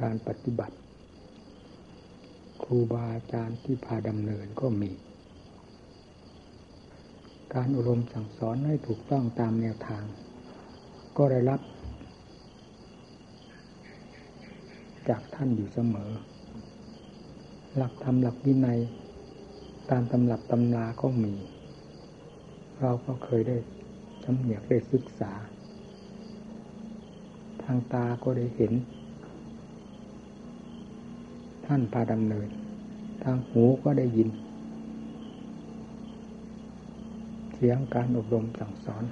การปฏิบัติ ครูบาอาจารย์ที่พาดำเนินก็มี การอบรมสั่งสอนให้ถูกต้องตามแนวทาง ก็ได้รับ จากท่านอยู่เสมอ หลักธรรมหลักวินัยตามตำรับตำราก็มี เราก็เคยได้จำเนียกได้ศึกษา ทางตาก็ได้เห็น ท่านพาดำเนิน ทางหูก็ได้ยิน เสียงการอบรมสั่งสอน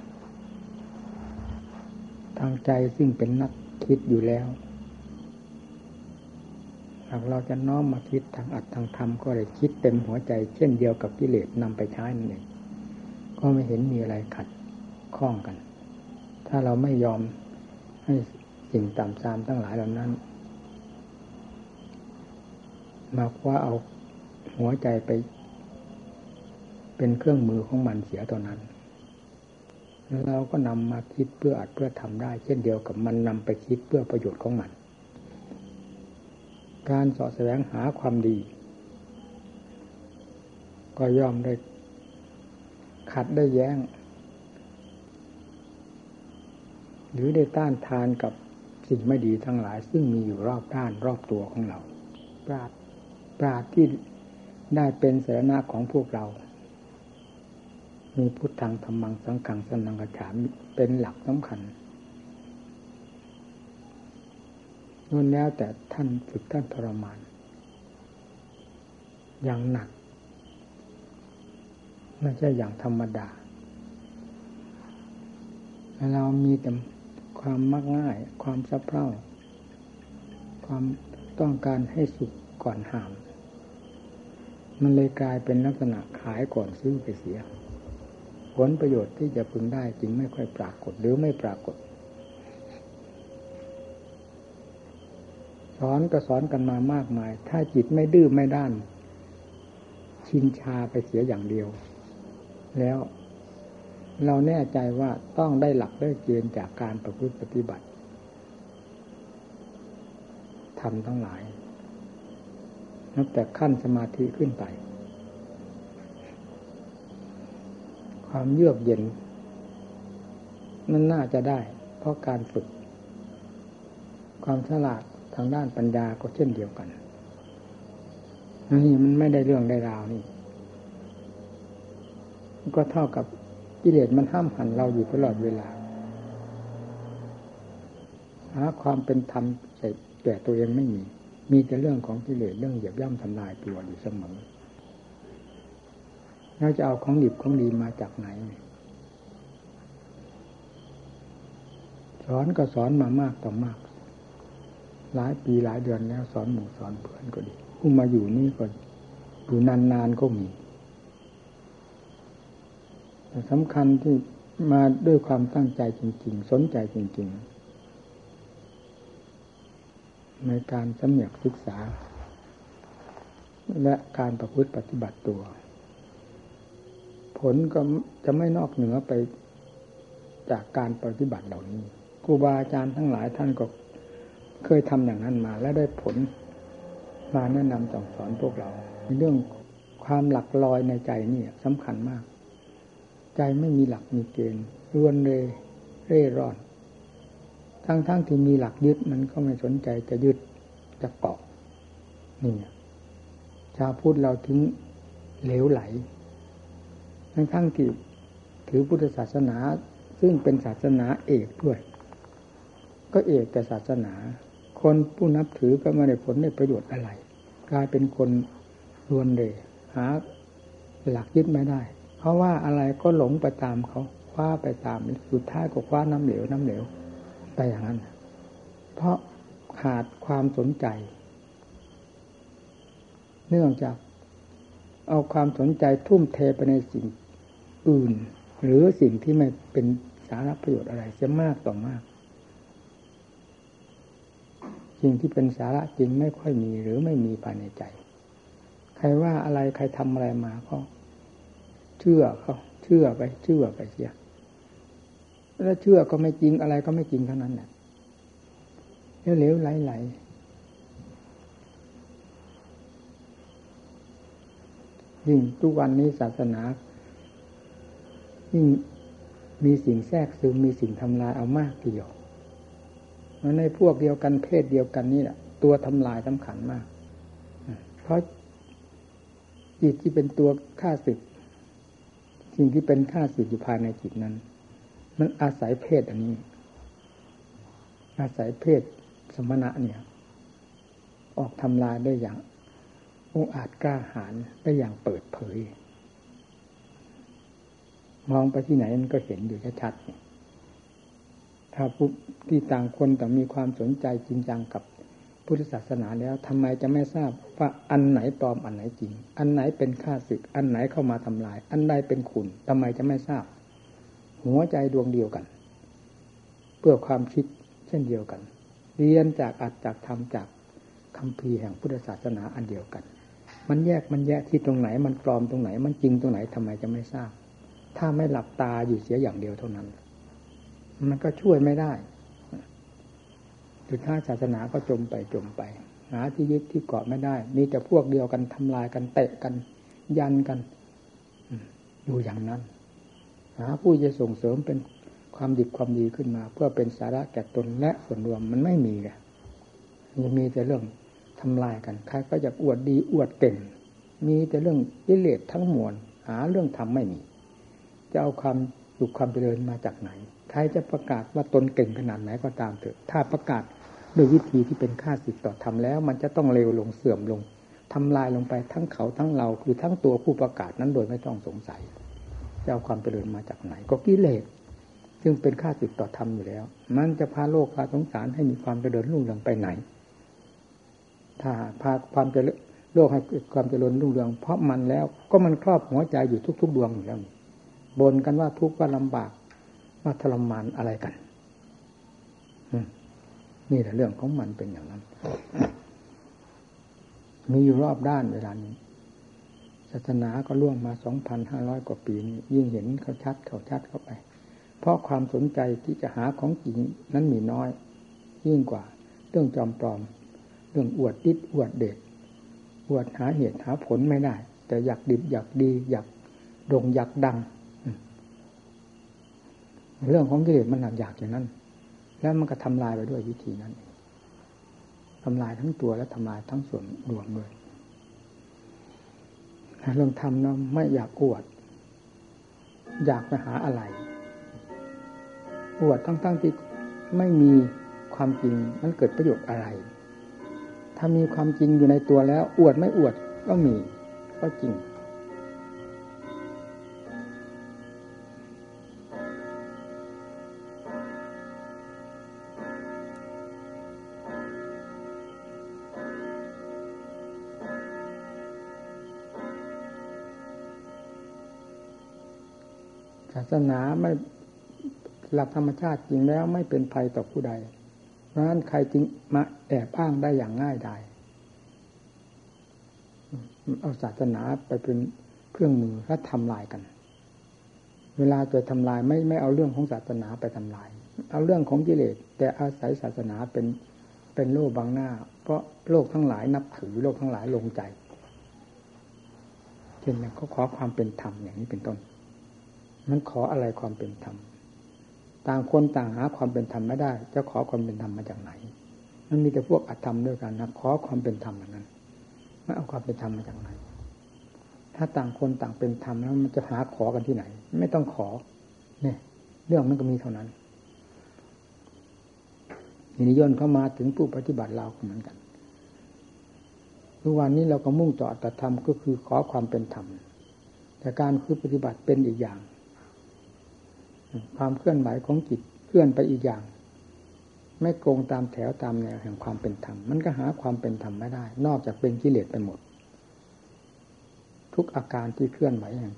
ทางใจซึ่งเป็นนักคิดอยู่แล้วหากเราจะน้อมมาคิดทางอัดทางธรรมก็ได้คิดเต็มหัวใจ เช่นเดียวกับกิเลสนำไปใช้นั่นเองก็ไม่เห็นมีอะไรขัดข้องกัน ถ้าเราไม่ยอมให้สิ่งต่ำซามทั้งหลายเหล่านั้น มาคว้าเอาหัวใจไป เป็นเครื่องมือของมันเสียตอนนั้น เราก็นำมาคิดเพื่ออัดเพื่อทำได้ เช่นเดียวกับมันนำไปคิดเพื่อประโยชน์ของมัน การสอดแสวงหาความดี ก็ย่อมได้ขัดได้แย้ง หรือได้ต้านทานกับสิ่งไม่ดีทั้งหลาย ซึ่งมีอยู่รอบด้านรอบตัวของเราปราด ปราดที่ได้เป็นสาระของพวกเรา มีพุทธังธรรมังสังขังสนังกระฉามเป็นหลักสำคัญนั่นแล้วแต่ท่านฝึกท่านทรมาน อย่างหนัก ไม่ใช่อย่างธรรมดา เรามีแต่ความมักง่าย ความสะเพร่า ความต้องการให้สุข ก่อนหามมันเลยกลายเป็นลักษณะขายก่อนซื้อไปเสีย ผลประโยชน์ที่จะพึงได้จึงไม่ค่อยปรากฏหรือไม่ปรากฏสอนก็สอนกันมามากมาย ถ้าจิตไม่ดื้อไม่ด้าน ชินชาไปเสียอย่างเดียว แล้วเราแน่ใจว่าต้องได้หลักได้เกณฑ์จากการประพฤติปฏิบัติทำทั้งหลาย นับแต่ขั้นสมาธิขึ้นไป ความเยือกเย็นมันน่าจะได้ เพราะการฝึก ความฉลาดทางด้านปัญญาก็เช่นเดียวกันนี่มันไม่ได้เรื่องได้ราวนี่ ก็เท่ากับกิเลสมันห้ามหันเราอยู่ตลอดเวลาหาความเป็นธรรมใส่แก่ตัวเองไม่มี มีแต่เรื่องของกิเลสเรื่องเหยียบย่ำทำลายตัวอยู่เสมอเราจะเอาของดิบของดีมาจากไหน สอนก็สอนมามากต่อมาก หลายปีหลายเดือนแล้วสอนหมู่สอนเพื่อนก็ดีผู้มาอยู่นี่ก็อยู่นานๆก็มีแต่สำคัญที่มาด้วยความตั้งใจจริง ๆ สนใจจริง ๆ ในการสำเนียกศึกษา และการประพฤติปฏิบัติตัว ผลก็จะไม่นอกเหนือไปจากการปฏิบัติเหล่านี้ครูบาอาจารย์ทั้งหลายท่านก็เคยทำอย่างนั้นมา และได้ผลมาแนะนำสั่งสอนพวกเราในเรื่องความหลักลอยในใจนี่สำคัญมาก ใจไม่มีหลักมีเกณฑ์รวนเรเร่ร่อน ทั้งๆทที่มีหลักยึดมันก็ไม่สนใจจะยึดจะเกาะนี่ชาวพุทธเราถึงเหลวไหล ทั้งๆทที่ถือพุทธศาสนาซึ่งเป็นศาสนาเอกด้วย ก็เอกแต่ศาสนา คนผู้นับถือก็ไม่ได้ผลได้ประโยชน์อะไร กลายเป็นคนรวนเรหาหลักยึดไม่ได้ เพราะว่าอะไรก็หลงไปตามเขาคว้าไปตามสุดท้ายก็คว้าน้ำเหลวน้ำเหลว ไปอย่างนั้น เพราะขาดความสนใจ เนื่องจากเอาความสนใจทุ่มเทไปในสิ่งอื่น หรือสิ่งที่ไม่เป็นสาระประโยชน์อะไรจะมากต่อมาก สิ่งที่เป็นสาระจริงไม่ค่อยมีหรือไม่มีภายในใจ ใครว่าอะไรใครทำอะไรมาก็เชื่อเขาเชื่อไปเชื่อไปเสีย แล้วเชื่อก็ไม่จริงอะไรก็ไม่จริงเท่านั้นแหละเหลวไหลไหลยิ่งทุกวันนี้ศาสนายิ่งมีสิ่งแทรกซึมมีสิ่งทำลายเอามากเดียวมันในพวกเดียวกันเพศเดียวกันนี่แหละตัวทำลายสำคัญมาก เพราะจิตที่เป็นตัวฆ่าศึก สิ่งที่เป็นฆ่าศึกอยู่ภายในจิตนั้น มันอาศัยเพศอันนี้ อาศัยเพศสมณะเนี่ย ออกทำลายได้อย่างองอาจกล้าหาญได้อย่างเปิดเผย มองไปที่ไหนมันก็เห็นอยู่ชัดๆถ้าผู้ที่ต่างคนแต่มีความสนใจจริงจังกับพุทธศาสนาแล้วทำไมจะไม่ทราบว่าอันไหนปลอมอันไหนจริง อันไหนเป็นข้าศึก อันไหนเข้ามาทำลาย อันใดเป็นคุณทำไมจะไม่ทราบ หัวใจดวงเดียวกัน เพื่อความคิดเช่นเดียวกัน เรียนจากอัดจากทำจากคำพีแห่งพุทธศาสนาอันเดียวกัน มันแยกมันแยกที่ตรงไหน มันปลอมตรงไหน มันจริงตรงไหนทำไมจะไม่ทราบ ถ้าไม่หลับตาอยู่เสียอย่างเดียวเท่านั้น มันก็ช่วยไม่ได้สุดท้ายศาสนาก็จมไปจมไป หาที่ยึดที่เกาะไม่ได้ มีแต่พวกเดียวกันทำลายกันเตะกัน ยันกันอยู่อย่างนั้น หาผู้จะส่งเสริมเป็นความดีความดีขึ้นมา เพื่อเป็นสาระแก่ตนและส่วนรวมมันไม่มีเลยมันมีแต่เรื่องทำลายกันใครก็อยากอวดดีอวดเก่ง มีแต่เรื่องวิเลศทั้งมวลหาเรื่องทำไม่มี จะเอาความสุขความเจริญมาจากไหนใครจะประกาศว่าตนเก่งขนาดไหนก็ตามเถอะ ถ้าประกาศด้วยวิธีที่เป็นค่าสิทธิ์ต่อทำแล้ว มันจะต้องเร็วลงเสื่อมลงทำลายลงไปทั้งเขาทั้งเราคือทั้งตัวผู้ประกาศนั้นโดยไม่ต้องสงสัย จะเอาความเจริญมาจากไหน ก็กิเลสซึ่งเป็นค่าสิทธิ์ต่อธรรมอยู่แล้ว มันจะพาโลกพาสงสารให้มีความเจริญรุ่งเรืองไปไหน ถ้าพาความเจริญโลกให้ความเจริญรุ่งเรือง เพราะมันแล้วก็มันครอบหัวใจอยู่ทุก ๆ ดวงอยู่แล้วบนกันว่าทุกข์ว่าลำบากว่าทรมานอะไรกันนี่แหละเรื่องของมันเป็นอย่างนั้น มีอยู่รอบด้านเวลานี้ ศาสนาก็ล่วงมาสองพันห้าร้อยกว่าปีนี้ ยิ่งเห็นเขาชัดเขาชัดเข้าไป เพราะความสนใจที่จะหาของจริงนั้นมีน้อย ยิ่งกว่า เรื่องจอมปลอม เรื่องอวดดิดอวดเด็ดอวดหาเหตุหาผลไม่ได้ แต่อยากดิบอยากดี อยากโด่งอยากดัง เรื่องของกิเลสมันหนักอยากอย่างนั้น แล้วมันก็ทำลายไปด้วยวิธีนั้นทำลายทั้งตัวและทำลายทั้งส่วนรวมเลย เรื่องทำนะไม่อยากอวด อยากไปหาอะไร อวดทั้งๆที่ไม่มีความจริงมันเกิดประโยชน์อะไร ถ้ามีความจริงอยู่ในตัวแล้ว อวดไม่อวดก็มี ก็จริง สนาไม่หลักธรรมชาติจริงแล้วไม่เป็นภัยต่อผู้ใดเพราะนั้นใครจึงมาแอบอ้างได้อย่างง่ายดายเอาศาสนาไปเป็นเครื่องมือและทำลายกัน เวลาจะทำลายไม่ไม่เอาเรื่องของศาสนาไปทำลาย เอาเรื่องของกิเลสแต่อาศัยศาสนาเป็นเป็นโลกบางหน้า เพราะโลกทั้งหลายนับถือโลกทั้งหลายลงใจเช่นเขาขอความเป็นธรรมอย่างนี้เป็นต้น มันขออะไรความเป็นธรรม ต่างคนต่างหาความเป็นธรรมไม่ได้ จะขอความเป็นธรรมมาจากไหน มันมีแต่พวกอธรรมด้วยกันนะขอความเป็นธรรมอย่างนั้นไม่เอาความเป็นธรรมมาจากไหน ถ้าต่างคนต่างเป็นธรรมแล้วมันจะหาขอกันที่ไหน ไม่ต้องขอ เนี่ย เรื่องมันก็มีเท่านั้นนิยนเข้ามาถึงผู้ปฏิบัติเราเหมือนกันทุกวันนี้เราก็มุ่งต่ออัตธรรมก็คือขอความเป็นธรรม แต่การคือปฏิบัติเป็นอีกอย่าง ความเคลื่อนไหวของจิตเคลื่อนไปอีกอย่าง ไม่โกงตามแถวตามแนวแห่งความเป็นธรรมมันก็หาความเป็นธรรมไม่ได้ นอกจากเป็นกิเลสไปหมด ทุกอาการที่เคลื่อนไหวแห่ง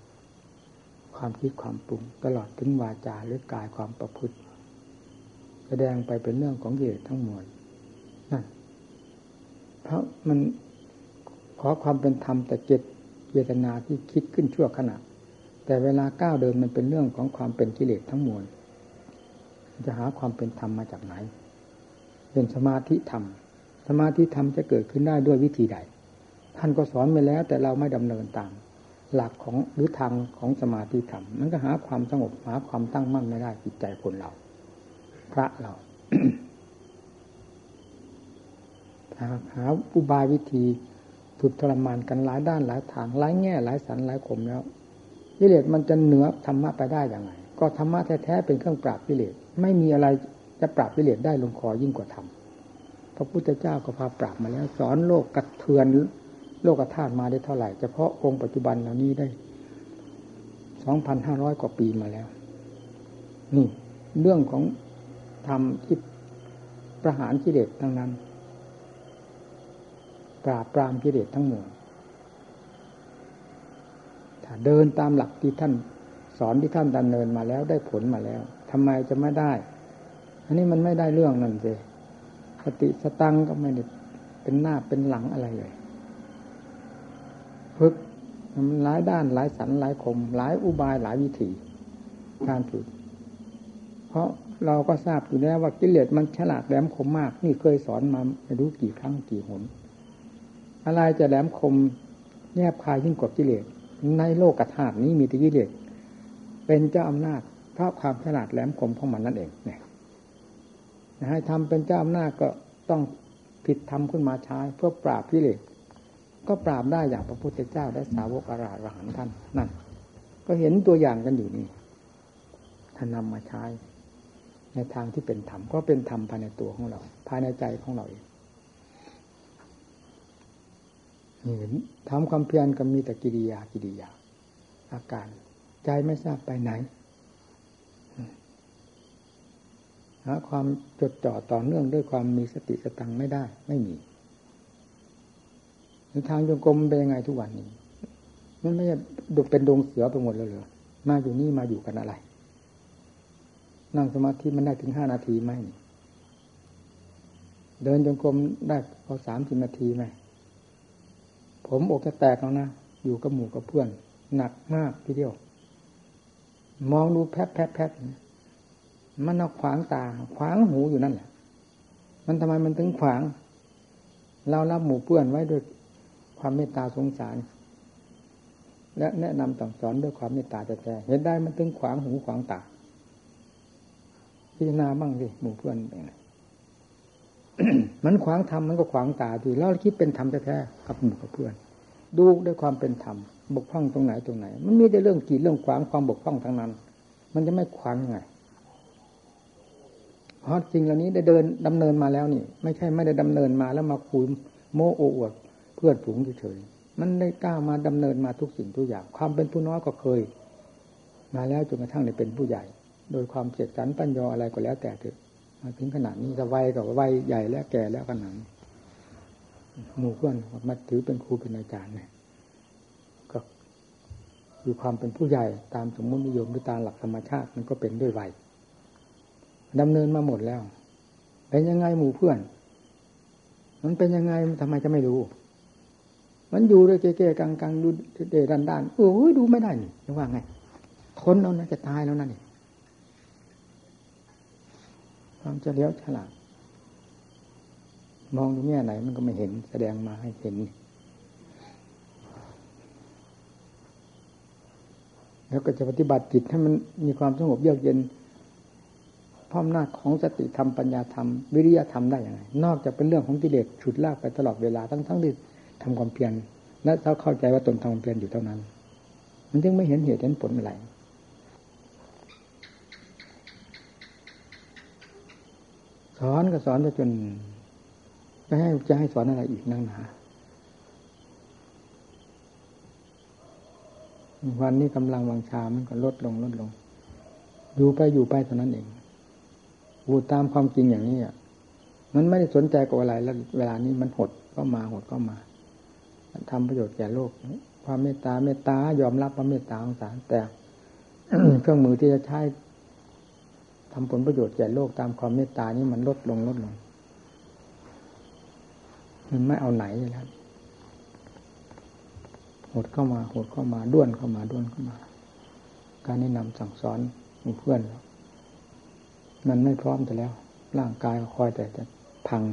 ความคิดความปรุงตลอดถึงวาจาหรือกายความประพฤติ แสดงไปเป็นเรื่องของกิเลสทั้งมวลนั่นเพราะมันขอความเป็นธรรมแต่เจตเจตนาที่คิดขึ้นชั่วขณะ แต่เวลาก้าวเดินมันเป็นเรื่องของความเป็นกิเลสทั้งมวลจะหาความเป็นธรรมมาจากไหน เป็นสมาธิธรรม สมาธิธรรมจะเกิดขึ้นได้ด้วยวิธีใด ท่านก็สอนไปแล้ว แต่เราไม่ดำเนินตาม หลักของหรือทางของสมาธิธรรม มันก็หาความสงบหาความตั้งมั่นไม่ได้จิตใจคนเรา พระเราหาอุบายวิธีฝึกทรมานกันหลายด้านหลายทางหลายแง่หลายสันหลายขมแล้ว กิเลสมันจะเหนือธรรมะไปได้อย่างไงก็ธรรมะแท้ๆเป็นเครื่องปราบกิเลสไม่มีอะไรจะปราบกิเลสได้ลงคอยิ่งกว่าธรรมพระพุทธเจ้าก็พาปราบมาแล้ว สอนโลกกระเทือนโลกธาตุมาได้เท่าไหร่เฉพาะองค์ปัจจุบันเหล่านี้ได้สองพันห้าร้อยกว่าปีมาแล้ว นี่เรื่องของธรรมที่ประหารกิเลสทั้งนั้น ปราบปรามกิเลสทั้งหมด เดินตามหลักที่ท่านสอนที่ท่านดำเนินมาแล้วได้ผลมาแล้วทำไมจะไม่ได้ อันนี้มันไม่ได้เรื่องนั่นสิสติสตังก็ไม่ได้เป็นหน้าเป็นหลังอะไรเลยฝึกหลายด้านหลายสันหลายคม หลายอุบายหลายวิธีการฝึก เพราะเราก็ทราบอยู่แล้วว่ากิเลสมันฉลาดแหลมคมมาก นี่เคยสอนมาไม่รู้กี่ครั้งกี่หนอะไรจะแหลมคมแยบคายยิ่งกว่ากิเลส ในโลกธาตุนี้มีแต่กิเลสเป็นเจ้าอำนาจเพราะความฉลาดแหลมคมของมันนั่นเองเนี่ยให้ทำเป็นเจ้าอำนาจก็ต้องผิดทำขึ้นมาใช้เพื่อปราบกิเลสก็ปราบได้อย่างพระพุทธเจ้าและสาวกอรหันท่านนั่น ก็เห็นตัวอย่างกันอยู่นี่ท่านนำมาใช้ ในทางที่เป็นธรรมก็เป็นธรรมภายในตัวของเรา ภายในใจของเราเอง นี่ทำความเพียรก็มีแต่กิริยากิริยา อาการใจไม่ทราบไปไหนหาความจดจ่อต่อเนื่องด้วยความมีสติสตังไม่ได้ ไม่มีทางโยงกรมเป็นยังไงทุกวันนี้ มันไม่ดูเป็นดงเสือไปหมดเลยเหรอมาอยู่นี่มาอยู่กันอะไร นั่งสมาธิมันได้ถึงห้านาทีไหมเดินจงกรมได้พอสามสิบนาทีไหม ผมอกจะแตกแล้วนะ อยู่กับหมู่กับเพื่อน หนักมากทีเดียว มองดูแพบแพบแพบมันเอาขวางตา ขวางหูอยู่นั่นแหละ มันทำไมมันถึงขวาง เรารับหมู่เพื่อนไว้ด้วยความเมตตาสงสาร และแนะนำสั่งสอนด้วยความเมตตาแท้ๆเห็นได้มันถึงขวางหูขวางตาพิจารณาบ้างสิหมู่เพื่อนเป็นไง มันขวางธรรมมันก็ขวางตาทีแล้วคิดเป็นธรรมแท้ๆกับหมู่กับเพื่อน ดูด้วยความเป็นธรรมบกพร่องตรงไหนตรงไหน มันมีแต่เรื่องกีดเรื่องขวางความบกพร่องทั้งนั้น มันจะไม่ขวางยังไงเพราะจริงเหล่านี้ได้เดินดำเนินมาแล้วนี่ ไม่ใช่ไม่ได้ดำเนินมาแล้วมาคุยโมโออวด เพื่อนฝูงเฉยๆมันได้กล้ามาดำเนินมาทุกสิ่งทุกอย่าง ความเป็นผู้น้อยก็เคย มาแล้วจนกระทั่งได้เป็นผู้ใหญ่ โดยความเจ็ดสันปัญญาอะไรก็แล้วแต่เถอะ ถึงขนาดนี้จะวัยกับวัยใหญ่แล้วแก่แล้วขนาดหมู่เพื่อนมาถือเป็นครูเป็นอาจารย์เนี่ยก็คือความเป็นผู้ใหญ่ตามสมมตินิยมหรือตามหลักธรรมชาติมันก็เป็นด้วยวัยดำเนินมาหมดแล้วเป็นยังไงหมู่เพื่อน มันเป็นยังไงทำไมจะไม่รู้ มันอยู่ด้วยเก๋ๆกลางๆดูเดรันด้านโอ้ยดูไม่ได้นี่ยังว่าไงทนแล้วนะจะตายแล้วนั่นนี่ ความเฉลียวฉลาด มองดูแง่ไหนมันก็ไม่เห็นแสดงมาให้เห็น แล้วก็จะปฏิบัติจิตให้มันมีความสงบเยือกเย็นพร้อมหน้าของสติธรรมปัญญาธรรม วิริยธรรมได้อย่างไรนอกจากเป็นเรื่องของกิเลสฉุดลากไปตลอดเวลาทั้งทั้งที่ทำความเพียรและเขาเข้าใจว่าตนทำความเพียรอยู่เท่านั้น มันจึงไม่เห็นเหตุเห็นผลอะไร อนก็สอนไปจนจะให้จะให้สอนอะไรอีกนั่งหนาวันนี้กำลังวังชา มันก็ลดลงลดลง อยู่ไปอยู่ไปเท่านั้นเองพูดตามความจริงอย่างนี้อะ มันไม่ได้สนใจกับอะไรแล้วเวลานี้มันหดก็มาหดก็มาทำประโยชน์แก่โลก ความเมตตาเมตตายอมรับว่าเมตตาของสารแต่เครื่องมือที่จะใช้ ทำผลประโยชน์แก่โลกตามความเมตตานี้มันลดลงลดลง มันไม่เอาไหนเลยครับหดเข้ามาหดเข้ามาด้วนเข้ามาด้วนเข้ามา การแนะนำสั่งสอนเพื่อนมันไม่พร้อมแต่แล้ว ร่างกายก็คอยแต่จะพัง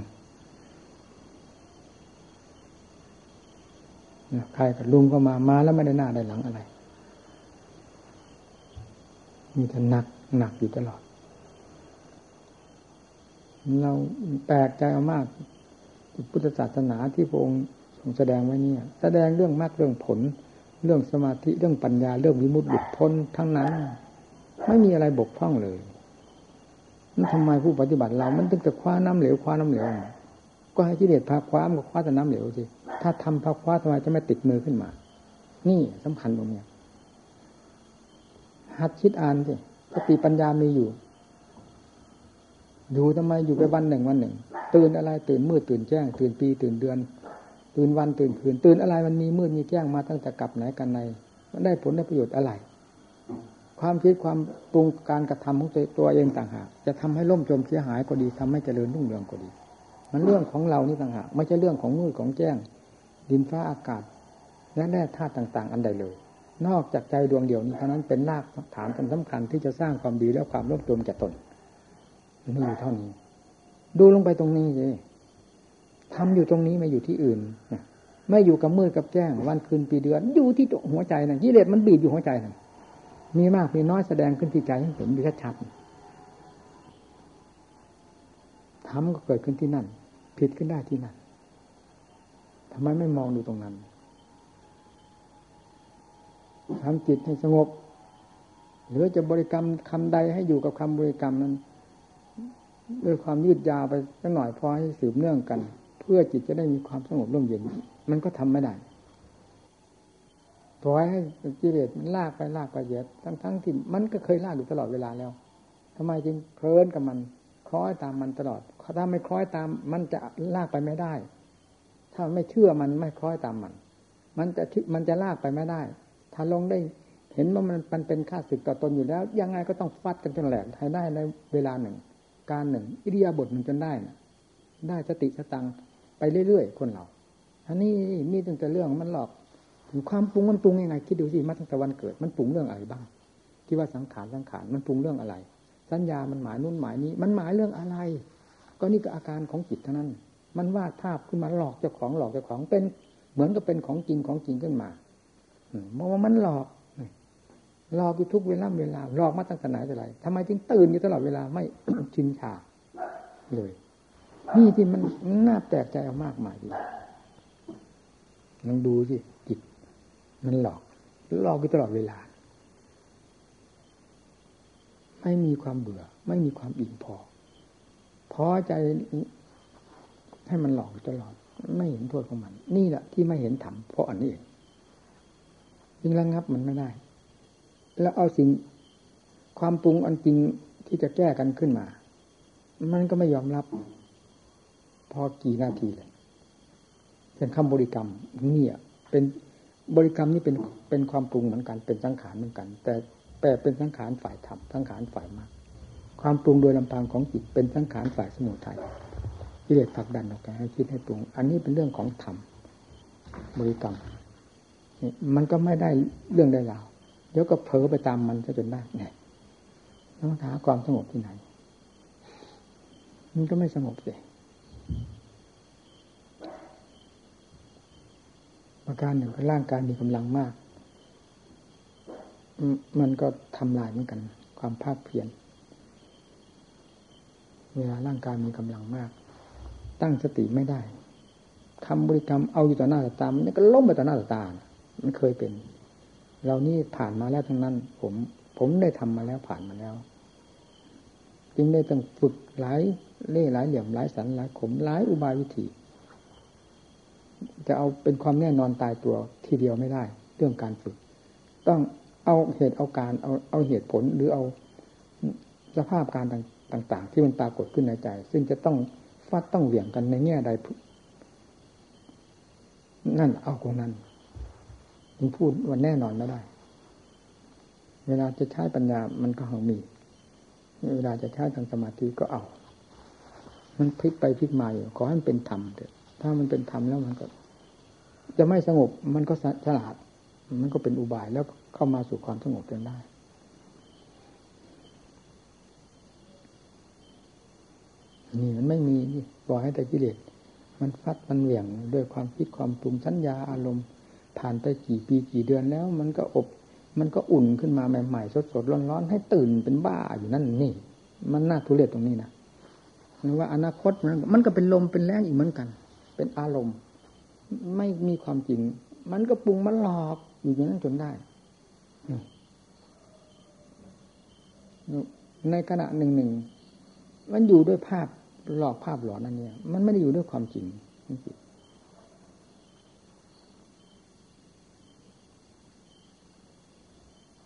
ใครกับลุงก็มามาแล้วไม่ได้หน้าได้หลังอะไร มีแต่หนักหนักอยู่ตลอด เราแปลกใจมาก พุทธศาสนาที่พระองค์ทรงแสดงไว้เนี่ย แสดงเรื่องมากเรื่องผล เรื่องสมาธิเรื่องปัญญาเรื่องวิมุตติหลุดพ้นทั้งนั้น ไม่มีอะไรบกพร่องเลยนั่นทำไมผู้ปฏิบัติเรา มันต้องจะคว้าน้ำเหลวคว้าน้ำเหลวก็ให้กิเลสพาคว้ามันก็คว้าแต่น้ำเหลวสิถ้าทำพาคว้าทำไมจะไม่ติดมือขึ้นมา นี่สำคัญตรงนี้หัดคิดอ่านสิสติปัญญามีอยู่ อยู่ทำไมอยู่ไปวันหนึ่งวันหนึ่ง ตื่นอะไรตื่นมืดตื่นแจ้ง ตื่นปีตื่นเดือน ตื่นวันตื่นคืน ตื่นอะไรมันมีมืดมีแจ้งมาตั้งแต่กลับไหนกันในมันได้ผลได้ประโยชน์อะไร ความคิดความปรุงการกระทำของตัวเองต่างหากจะทำให้ล่มจมเสียหายก็ดีทำให้เจริญรุ่งเรืองก็ดี มันเรื่องของเรานี่ต่างหากไม่ใช่เรื่องของมืดของแจ้ง ดินฟ้าอากาศ และแร่ธาตุต่าง ๆ อันใดเลยนอกจากใจดวงเดียวนี้เท่านั้นเป็นรากฐานสำคัญที่จะสร้างความดีและความร่มจมแก่ตน มีอยู่เท่านี้ ดูลงไปตรงนี้เลยทำอยู่ตรงนี้ไม่อยู่ที่อื่นไม่อยู่กับมืดกับแจ้ง วันคืนปีเดือน อยู่ที่หัวใจนะ่ะกิเลสมันบีบอยู่หัวใจนะ่ะมีมากมีน้อยแสดงขึ้นที่ใจให้เห็นอยู่ชัดๆทำก็เกิดขึ้นที่นั่น ผิดขึ้นได้ที่นั่นทำไมไม่มองดูตรงนั้นทำจิตให้สงบ หรือจะบริกรรมคำใดให้อยู่กับคำบริกรรมนั้น ด้วยความยืดยาวไปสักหน่อยพอให้สืบเนื่องกัน เพื่อจิตจะได้มีความสงบร่มเย็น มันก็ทำไม่ได้ปล่อยให้กิเลสมันลากไปลากไปเยอะทั้งทั้งที่มันก็เคยลากอยู่ตลอดเวลาแล้วทำไมจึงเพลินกับมันคล้อยตามมันตลอดถ้าไม่คล้อยตาม มันจะลากไปไม่ได้ ถ้าไม่เชื่อมันไม่คล้อยตามมัน มันจะมันจะลากไปไม่ได้ ถ้าลงได้เห็นว่ามันมันเป็นค่าศึกต่อตนอยู่แล้ว ยังไงก็ต้องฟัดกันจนแหลกให้ได้ในเวลาหนึ่ง การหนึ่ง อิริยาบถหนึ่งจนได้นะได้สติสตังไปเรื่อยๆคนเราอันนี้มีตั้งแต่เรื่องมันหลอกถึงความปรุงมันปรุงยังไงคิดดูสิมาตั้งแต่วันเกิด มันปรุงเรื่องอะไรบ้างที่ว่าสังขารสังขารมันปรุงเรื่องอะไร สัญญามันหมายนู่นหมายนี้ มันหมายเรื่องอะไร ก็นี่ก็อาการของจิตเท่านั้น มันวาดภาพขึ้นมาหลอกเจ้าของหลอกเจ้าของเป็น เหมือนกับเป็นของจริงของจริงขึ้นมาเพราะว่ามันหลอก หลอกอยู่ทุกเวลาเวลาหลอกมาตั้งแต่ไหนแต่ไรทำไมจึงตื่นอยู่ตลอดเวลาไม่ชินชาเลยนี่ที่มันน่าแปลกใจเอามากมายดีลองดูสิจิตมันหลอกหลอกอยู่ตลอดเวลา ไม่มีความเบื่อ ไม่มีความอิ่มพอพอใจให้มันหลอกตลอด ไม่เห็นโทษของมัน นี่แหละที่ไม่เห็นธรรมเพราะอันนี้เองยิ่งระงับมันไม่ได้ แล้วเอาสิ่งความปรุงอันจริงที่จะแก้กันขึ้นมา มันก็ไม่ยอมรับ พอกี่นาทีเลยเป็นคำบริกรรมเนี่ยเป็นบริกรรมนี่เป็นเป็นความปรุงเหมือนกัน เป็นสังขารเหมือนกัน แต่แปลเป็นสังขารฝ่ายธรรมสังขารฝ่ายมากคความปรุงโดยลำพังของจิตเป็นสังขารฝ่ายสมุทัยที่เรียกผลักดันออกไปให้คิดให้ปรุง อันนี้เป็นเรื่องของธรรมบริกรรมมันก็ไม่ได้เรื่องได้ราว เดี๋ยวก็เผลอไปตามมันซะจนได้ไงต้องหาความสงบที่ไหน มันก็ไม่สงบเลยประการหนึ่งคือร่างกายมีกำลังมาก มันก็ทำลายเหมือนกัน ความภาคเพียรเวลาร่างกายมีกำลังมาก ตั้งสติไม่ได้คำบริกรรมเอาอยู่ต่อหน้าต่อตามันก็ล้มไปต่อหน้าต่อตา มันเคยเป็น เรานี่ผ่านมาแล้วทั้งนั้น ผม ผมได้ทำมาแล้วผ่านมาแล้ว จึงได้ต้องฝึกหลายเล่หลายเหลี่ยมหลายสันหลายขมหลายอุบายวิธี จะเอาเป็นความแน่นอนตายตัวทีเดียวไม่ได้ เรื่องการฝึก ต้องเอาเหตุเอาการเอาเอาเหตุผลหรือเอาสภาพการต่าง ๆ ที่มันปรากฏขึ้นในใจ ซึ่งจะต้องฟาดต้องเหวี่ยงกันในแง่ใดนั่นเอาตรงนั้น มันพูดวันแน่นอนไม่ได้ เวลาจะใช้ปัญญามันก็หังมี เวลาจะใช้ทางสมาธิก็เอา มันพลิกไปพลิกมาอยู่ขอให้มันเป็นธรรมเถอะถ้ามันเป็นธรรมแล้วมันก็ จะไม่สงบมันก็ฉลาด มันก็เป็นอุบายแล้วเข้ามาสู่ความสงบจนได้นี่มันไม่มีนี่ปล่อยให้แต่กิเลสมันฟัดมันเหวี่ยงด้วยความคิดความปรุงสัญญาอารมณ์ ผ่านไปกี่ปีกี่เดือนแล้ว มันก็อบ มันก็อุ่นขึ้นมาใหม่ๆสดๆร้อนๆให้ตื่นเป็นบ้าอยู่นั่นนี่ มันน่าทุเรศตรงนี้นะหรือว่าอนาคตมันมันก็เป็นลมเป็นแรงอีกเหมือนกัน เป็นอารมณ์ ไม่มีความจริง มันก็ปรุงมันหลอกอยู่อย่างนั้นจนได้ในขณะหนึ่งหนึ่งมันอยู่ด้วยภาพหลอกภาพหลอนนั่นเนี่ย มันไม่ได้อยู่ด้วยความจริงเพ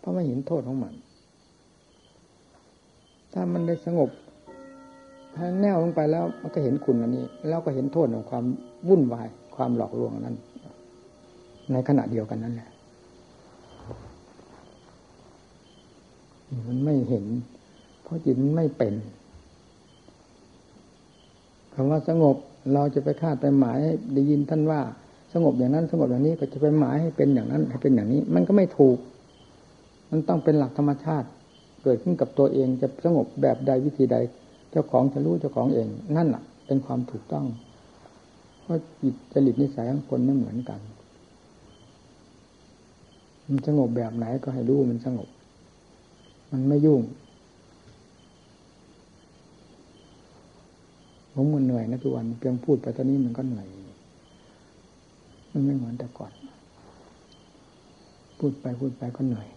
ราะไม่เห็นโทษของมัน ถ้ามันได้สงบแน่วลงไปแล้วมันก็เห็นคุณอันนี้ แล้วก็เห็นโทษของความวุ่นวาย ความหลอกลวงนั้น ในขณะเดียวกันนั่นแหละมันไม่เห็น เพราะจิตมันไม่เป็นคำว่าสงบเราจะไปคาดไปหมายได้ยินท่านว่า สงบอย่างนั้นสงบอย่างนี้ก็จะไปหมายให้เป็นอย่างนั้น ให้เป็นอย่างนี้ มันก็ไม่ถูก มันต้องเป็นหลักธรรมชาติเกิดขึ้นกับตัวเองจะสงบแบบใดวิธีใด เจ้าของจะรู้เจ้าของเอง นั่นแหละเป็นความถูกต้อง เพราะจิตจริตนิสัยของคนไม่เหมือนกัน มันสงบแบบไหนก็ให้รู้มันสงบ มันไม่ยุ่ง ผมมันเหนื่อยนะทุกวันเพียงพูดไปตอนนี้มันก็เหนื่อย มันไม่เหมือนแต่ก่อน พูดไปพูดไปก็เหนื่อย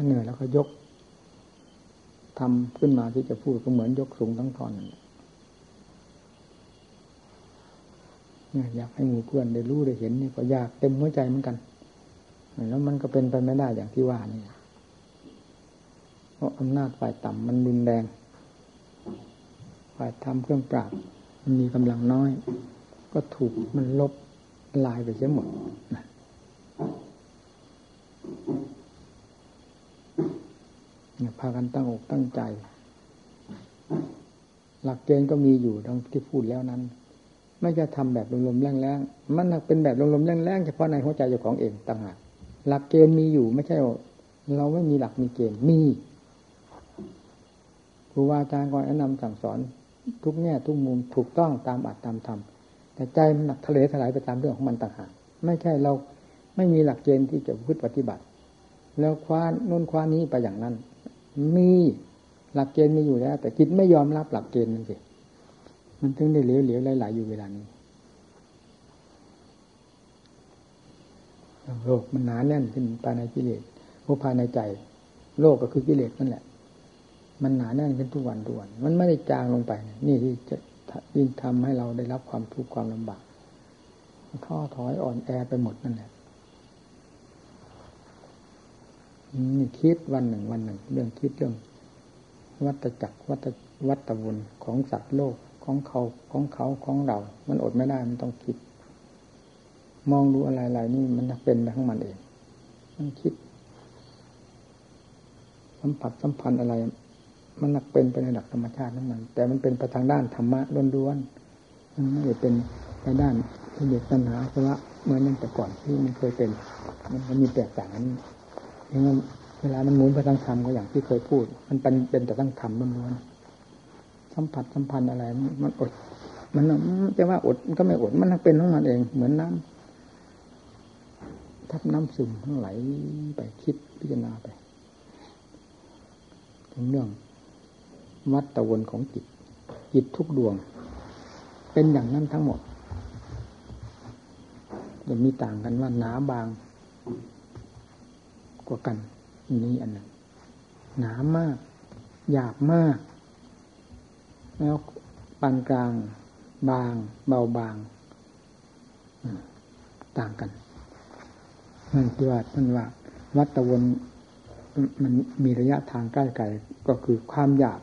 ถ้าเหนื่อยแล้วก็ยกทำขึ้นมาที่จะพูดก็เหมือนยกสูงทั้งทอนเนี่ยอยากให้หมู่เพื่อนได้รู้ได้เห็นนี่ก็ยากเต็มหัวใจเหมือนกัน แล้วมันก็เป็นไปไม่ได้อย่างที่ว่านี่เพราะอำนาจฝ่ายต่ำมันรุนแรง ฝ่ายทำเครื่องปราบมันมีกำลังน้อย ก็ถูกมันลบลายไปเสียหมดนะ เนี่ยพากันตั้งอกตั้งใจ หลักเกณฑ์ก็มีอยู่ดังที่พูดแล้วนั้น ไม่จะทำแบบลมๆแรงๆมันเป็นแบบลมๆแรงๆเฉพาะในหัวใจเจ้าของเองต่างหากหลักเกณฑ์มีอยู่ไม่ใช่เราไม่มีหลักมีเกณฑ์มีครูบาอาจารย์ก็แนะนำสั่งสอน ทุกแง่ทุกมุมถูกต้องตามอัตตามธรรมแต่ใจมันหนักทะเลถลายไปตามเรื่องของมันต่างหากไม่ใช่เราไม่มีหลักเกณฑ์ที่จะพึ่งปฏิบัติ แล้วคว้านุ่นคว้านี้ไปอย่างนั้น มีหลักเกณฑ์มีอยู่แล้ว แต่จิตไม่ยอมรับหลักเกณฑ์นั่นสิมันถึงได้เหลวเหลวไหลๆอยู่เวลานี้โลกมันหนาแน่นขึ้นภายในกิเลสโอภายในใจ โลกก็คือกิเลสนั่นแหละ มันหนาแน่นขึ้นทุกวันทุกวัน มันไม่ได้จางลงไป นี่ที่จะยิ่งทำให้เราได้รับความทุกข์ความลำบากท้อถอยอ่อนแอไปหมดนั่นแหละ นี่คิดวันหนึ่งวันหนึ่ง เรื่องคิดเรื่อง วัตจักรวัตวัตวนของสัตว์โลกของเขาของเขาของเรา มันอดไม่ได้มันต้องคิด มองดูอะไรๆนี่มันเป็นไปข้งมันเอง มันคิด สัมผัสสัมพันธ์อะไร มันหนักเป็นไปในหลักธรรมชาตินั่นมัน แต่มันเป็นไปทางด้านธรรมะล้วนๆมันไม่ได้เป็นไปด้านที่เด็กตัณหาเพราะว่าเมื่อนั้นแต่ก่อนที่มันเคยเป็น มันมีแตกต่างกัน อย่างนั้นเวลามันหมุนไปทางธรรมก็อย่างที่เคยพูด มันเป็นเป็นแต่ทางธรรมล้วนๆสัมผัสสัมพันธ์อะไร มันอด มันจะว่าอดมันก็ไม่อด มันเป็นของมันเอง เหมือนน้ำทับน้ำซึมทั้งไหลไปคิดพิจารณาไปถึงเรื่องวัดตะวนของจิต จิตทุกดวง เป็นอย่างนั้นทั้งหมดจะมีต่างกันว่าหนาบาง กว่ากัน นี้อันหนั้นหนามาก หยาบมาก แล้วปานกลาง บาง เบาบาง ต่างกันนั่นที่ว่าท่านว่า วัดตะวนมันมีระยะทางใกล้ไกลก็คือความหยาบ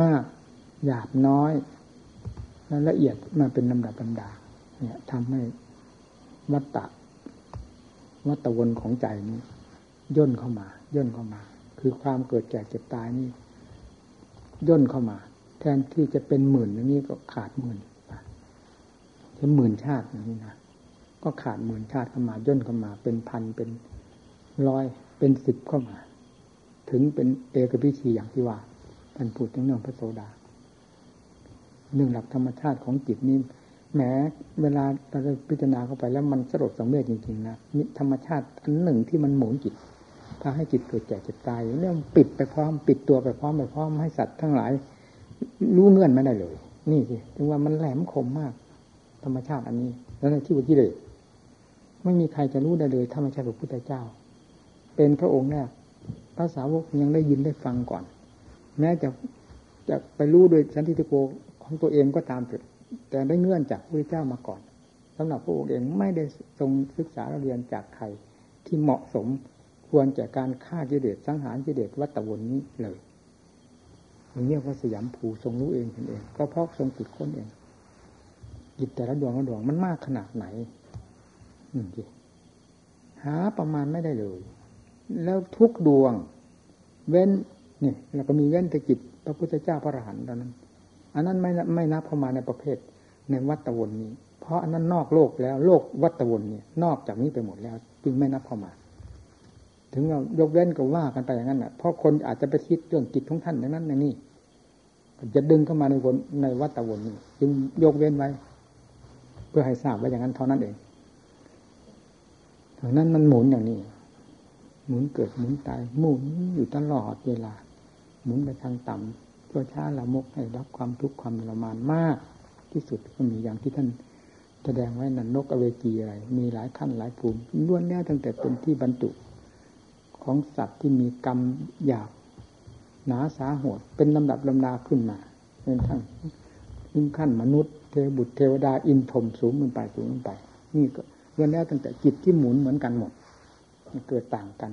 มาก หยาบน้อย และละเอียดมาเป็นลำดับลำดาเนี่ยทำให้วัตตะ วัตวนของใจนี้ย่นเข้ามา ย่นเข้ามา คือความเกิดแก่เจ็บตายนี่ย่นเข้ามา แทนที่จะเป็นหมื่นอย่างนี้ก็ขาดหมื่นจะหมื่นชาติอย่างนี้นะก็ขาดหมื่นชาติเข้ามาย่นเข้ามา เป็นพันเป็นร้อยเป็นสิบเข้ามา ถึงเป็นเอกพิชีอย่างที่ว่าท่านพูดถึงเรื่องพระโสดาเรื่องหลักธรรมชาติของจิตนี้ แหมเวลาเราจะพิจารณาเข้าไปแล้วมันสลดสังเวชจริงๆนะมีธรรมชาติอันหนึ่งที่มันหมุนจิตพาให้จิตเกิดแก่เจ็บตายเนี่ยปิดไปพร้อม ปิดตัวไปพร้อมไปพร้อมให้สัตว์ทั้งหลาย รู้เงื่อนไม่ได้เลย นี่สิถึงว่ามันแหลมคมมาก ธรรมชาติอันนี้ แล้วในที่วิกิเลสไม่มีใครจะรู้ได้เลยธรรมชาติพระพุทธเจ้า เป็นพระองค์แรกภาษาวกยังได้ยินได้ฟังก่อน แม้จะจะไปรู้โดยสันติโกของตัวเองก็ตามเถิด แต่ได้เงื่อนจากพระเจ้ามาก่อนสำหรับพระองค์เองไม่ได้ทรงศึกษาเรียนจากใครที่เหมาะสมควรแก่การฆ่ากิเลสสังหารกิเลสวัตวนนี้เลยอย่างนี้ว่าสยามภูทรงรู้เองเห็นเอง ก็เพราะทรงจิตค้นเองจิตแต่ละดวงละดวงมันมากขนาดไหนอืมหาประมาณไม่ได้เลย แล้วทุกดวง เว้นนี่แล้วก็มีเว้นแต่จิตพระพุทธเจ้าพระอรหันต์ตอนนั้น อันนั้นไม่ไม่นับเข้ามาในประเภทในวัตวนนี้ เพราะอันนั้นนอกโลกแล้วโลกวัตวนเนี่ยนอกจากนี้ไปหมดแล้ว จึงไม่นับเข้ามา ถึงเรายกเว้นก็ว่ากันไปอย่างนั้นแหะเพราะคนอาจจะไปคิดเรื่องจิตของท่านอย่างนั้นอย่างนี้จะดึงเข้ามาในวนในวัตวนนี้จึงยกเว้นไว้ เพื่อให้ทราบไว่าอย่างนั้นเท่านั้นเองดังนั้นมันหมุนอย่างนี้ หมุนเกิดหมุนตายหมุนอยู่ตลอดเวลา หมุนไปทางต่ำ ตัวช้าละมกให้รับความทุกข์ความทรมานมาก ที่สุดก็มีอย่างที่ท่านแสดงไว้นันนกอเวจีอะไรมีหลายขั้นหลายภูมิล้วนแล้วตั้งแต่เป็นที่บรรจุ ของสัตว์ที่มีกรรมหยาบหนาสาหดเป็นลำดับลำดาขึ้นมาเป็นทั้งถึงขั้นมนุษย์เทวบุตรเทวดาอินพรมสูงขึ้นไปสูงขึ้นไป นี่ก็ล้วนแล้วตั้งแต่จิตที่หมุนเหมือนกันหมดเกิดต่างกัน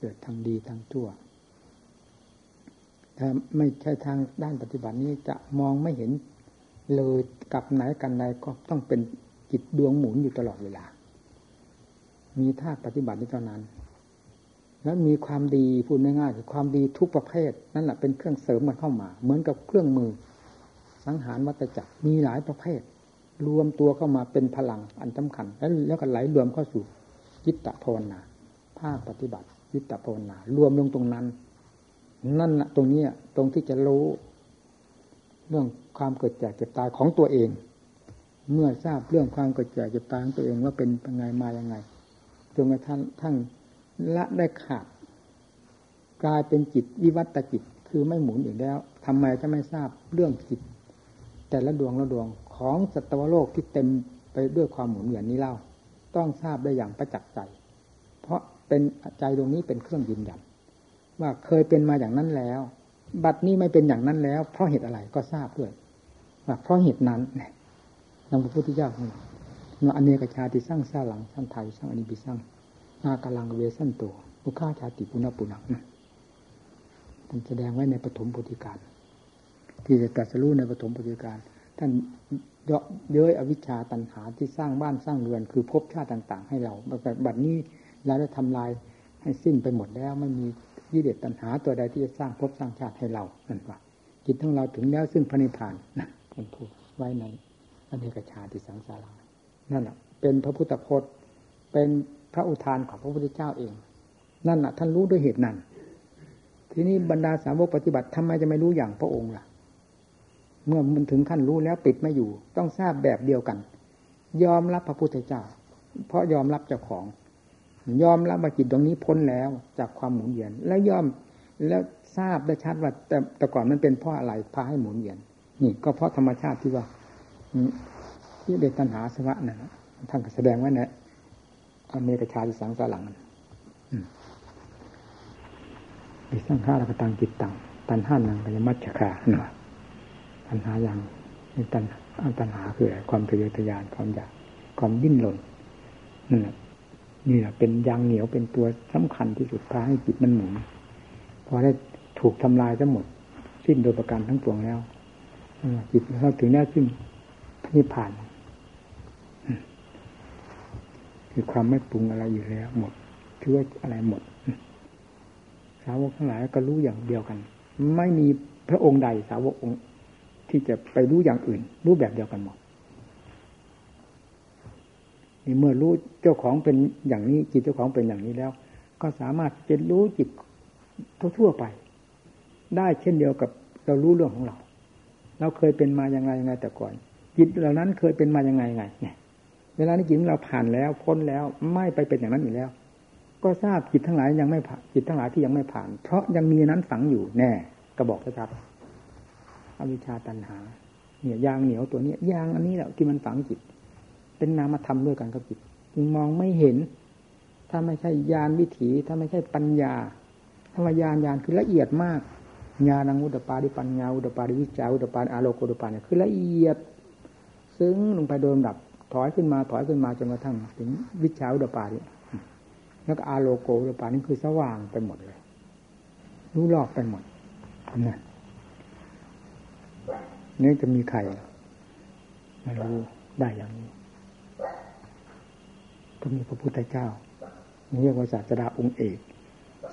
เกิดทางดีทางชั่ว ถ้าไม่ใช่ทางด้านปฏิบัตินี้จะมองไม่เห็นเลยกับไหนกันใดก็ต้องเป็นจิตดวงหมุนอยู่ตลอดเวลา มีท่าปฏิบัตินี้เท่านั้น แล้วมีความดีพูดง่ายๆคือความดีทุกประเภท นั่นแหละเป็นเครื่องเสริมมันเข้ามา เหมือนกับเครื่องมือ สังหารวัตจักรมีหลายประเภท รวมตัวเข้ามาเป็นพลังอันสำคัญ แล้วแล้วก็ไหลรวมเข้าสู่ยิตตภาวนาภาคปฏิบัติยิตตภาวนารวมลงตรงนั้น นั่นแหละตรงนี้ตรงที่จะรู้เรื่องความเกิดแก่เจ็บตายของตัวเอง เมื่อทราบเรื่องความเกิดแก่เจ็บตายของตัวเองว่าเป็นยังไงมายังไงจนกระทั่งทั้งละได้ขาดกลายเป็นจิตวิวัตจิตคือไม่หมุนอีกแล้วทำไมจะไม่ทราบเรื่องจิต แต่ละดวงละดวงของสัตวโลกที่เต็มไปด้วยความหมุนเวียนนี้เล่า ต้องทราบได้อย่างประจักษ์ใจ เพราะเป็นใจตรงนี้เป็นเครื่องยืนยัน ว่าเคยเป็นมาอย่างนั้นแล้ว บัดนี้ไม่เป็นอย่างนั้นแล้ว เพราะเหตุอะไรก็ทราบด้วยว่าเพราะเหตุนั้นนำพระพุทธเจ้าของเราเนาอเนกชาติสร้างสร้างหลังสร้างไทยสร้างอนิบิสร้างนากาลังเวสันตัวบุค่าชาติปุณปุณักนะท่านแสดงไว้ในปฐมปุถิการ ที่จะตรัสรู้ในปฐมปุถิการ ท่านเยาะเย้ยอวิชชาตันหาที่สร้างบ้านสร้างเรือน คือภพชาติต่าง ๆ ให้เราบัดนี้เราได้ทำลายให้สิ้นไปหมดแล้วไม่มี ยิเด็ดตันหาตัวใดที่จะสร้างภพสร้างชาติให้เรานั่นว่าจิตของเราถึงแล้วซึ่งพระนิพพานนะท่านพูดไว้ในอเนกชาติสังสารานั่นแหละเป็นพระพุทธพจน์ เป็นพระอุทานของพระพุทธเจ้าเอง นั่นแหะท่านรู้ด้วยเหตุนั้น ทีนี้บรรดาสาวกปฏิบัติทำไมจะไม่รู้อย่างพระองค์ล่ะ เมื่อมันถึงขั้นรู้แล้วปิดไม่อยู่ ต้องทราบแบบเดียวกัน ยอมรับพระพุทธเจ้า เพราะยอมรับเจ้าของ ยอมรับว่าจิตตรงนี้พ้นแล้วจากความหมุนเวียน แล้วยอมแล้วทราบได้ชัดว่าแต่แต่ก่อนมันเป็นเพราะอะไรพาให้หมุนเวียน นี่ก็เพราะธรรมชาติที่ว่าที่เด็ตัณหาสวะนะท่านก็แสดงไว้ในอเมริกาที่สังสารังมีสังฆาระกตังจิตตังตันห้านังกยมัจฉคาเนาะปัญหาอย่างนี่ตัณตัณหาคือความทะเยอทะยานความอยากความดิ้นรนนั่นแหละ นี่แหละเป็นยางเหนียวเป็นตัวสำคัญที่สุดพาให้จิตมันหมุนพอได้ถูกทำลายทั้งหมด สิ้นโดยประการทั้งปวงแล้วจิตเราถึงแน่ซึ่งนิพพานคือความไม่ปรุงอะไรอยู่แล้ว หมดคือว่าอะไรหมดสาวกทั้งหลายก็รู้อย่างเดียวกัน ไม่มีพระองค์ใดสาวกองค์ที่จะไปรู้อย่างอื่น รู้แบบเดียวกันหมด เมื่อรู้เจ้าของเป็นอย่างนี้ จิตเจ้าของเป็นอย่างนี้แล้ว ก็สามารถจะรู้จิตทั่วไป ได้เช่นเดียวกับเรารู้เรื่องของเรา เราเคยเป็นมาอย่างไรยังไงแต่ก่อน จิตเหล่านั้นเคยเป็นมาอยังไงไงเนี่ยเวลานี้จิตเราผ่านแล้วพ้นแล้วไม่ไปเป็นอย่างนั้นอีกแล้ว ก็ทราบจิตทั้งหลายยังไม่ผ่านจิตทั้งหลายที่ยังไม่ผ่าน เพราะยังมีนั้นฝังอยู่แน่กระบอกชัดอวิชชาตันหา เนี่ยยางเหนียวตัวนี้ยางอันนี้แหละที่มันฝังจิต เป็นนามธรรมด้วยกันกับจิตจึงมองไม่เห็น ถ้าไม่ใช่ญาณวิถี ถ้าไม่ใช่ปัญญาธรรมญาณญาณคือละเอียดมากญาณังอุตปาดิปัญญาอุตปาดิวิจาอุตปาอาโลโกอุตปาเนี่ยคือละเอียด ซึ้งลงไปโดยลำดับ ถอยขึ้นมาถอยขึ้นมาจนกระทั่งถึงวิชาอุตปาดิแล้วก็อาโลโกอุตปานี่คือสว่างไปหมดเลย รู้รอบไปหมดนะนี่จะมีใครไมารู้ได้อย่างนี้ ก็มีพระพุทธเจ้าเรียกว่าศาสดาองค์เอก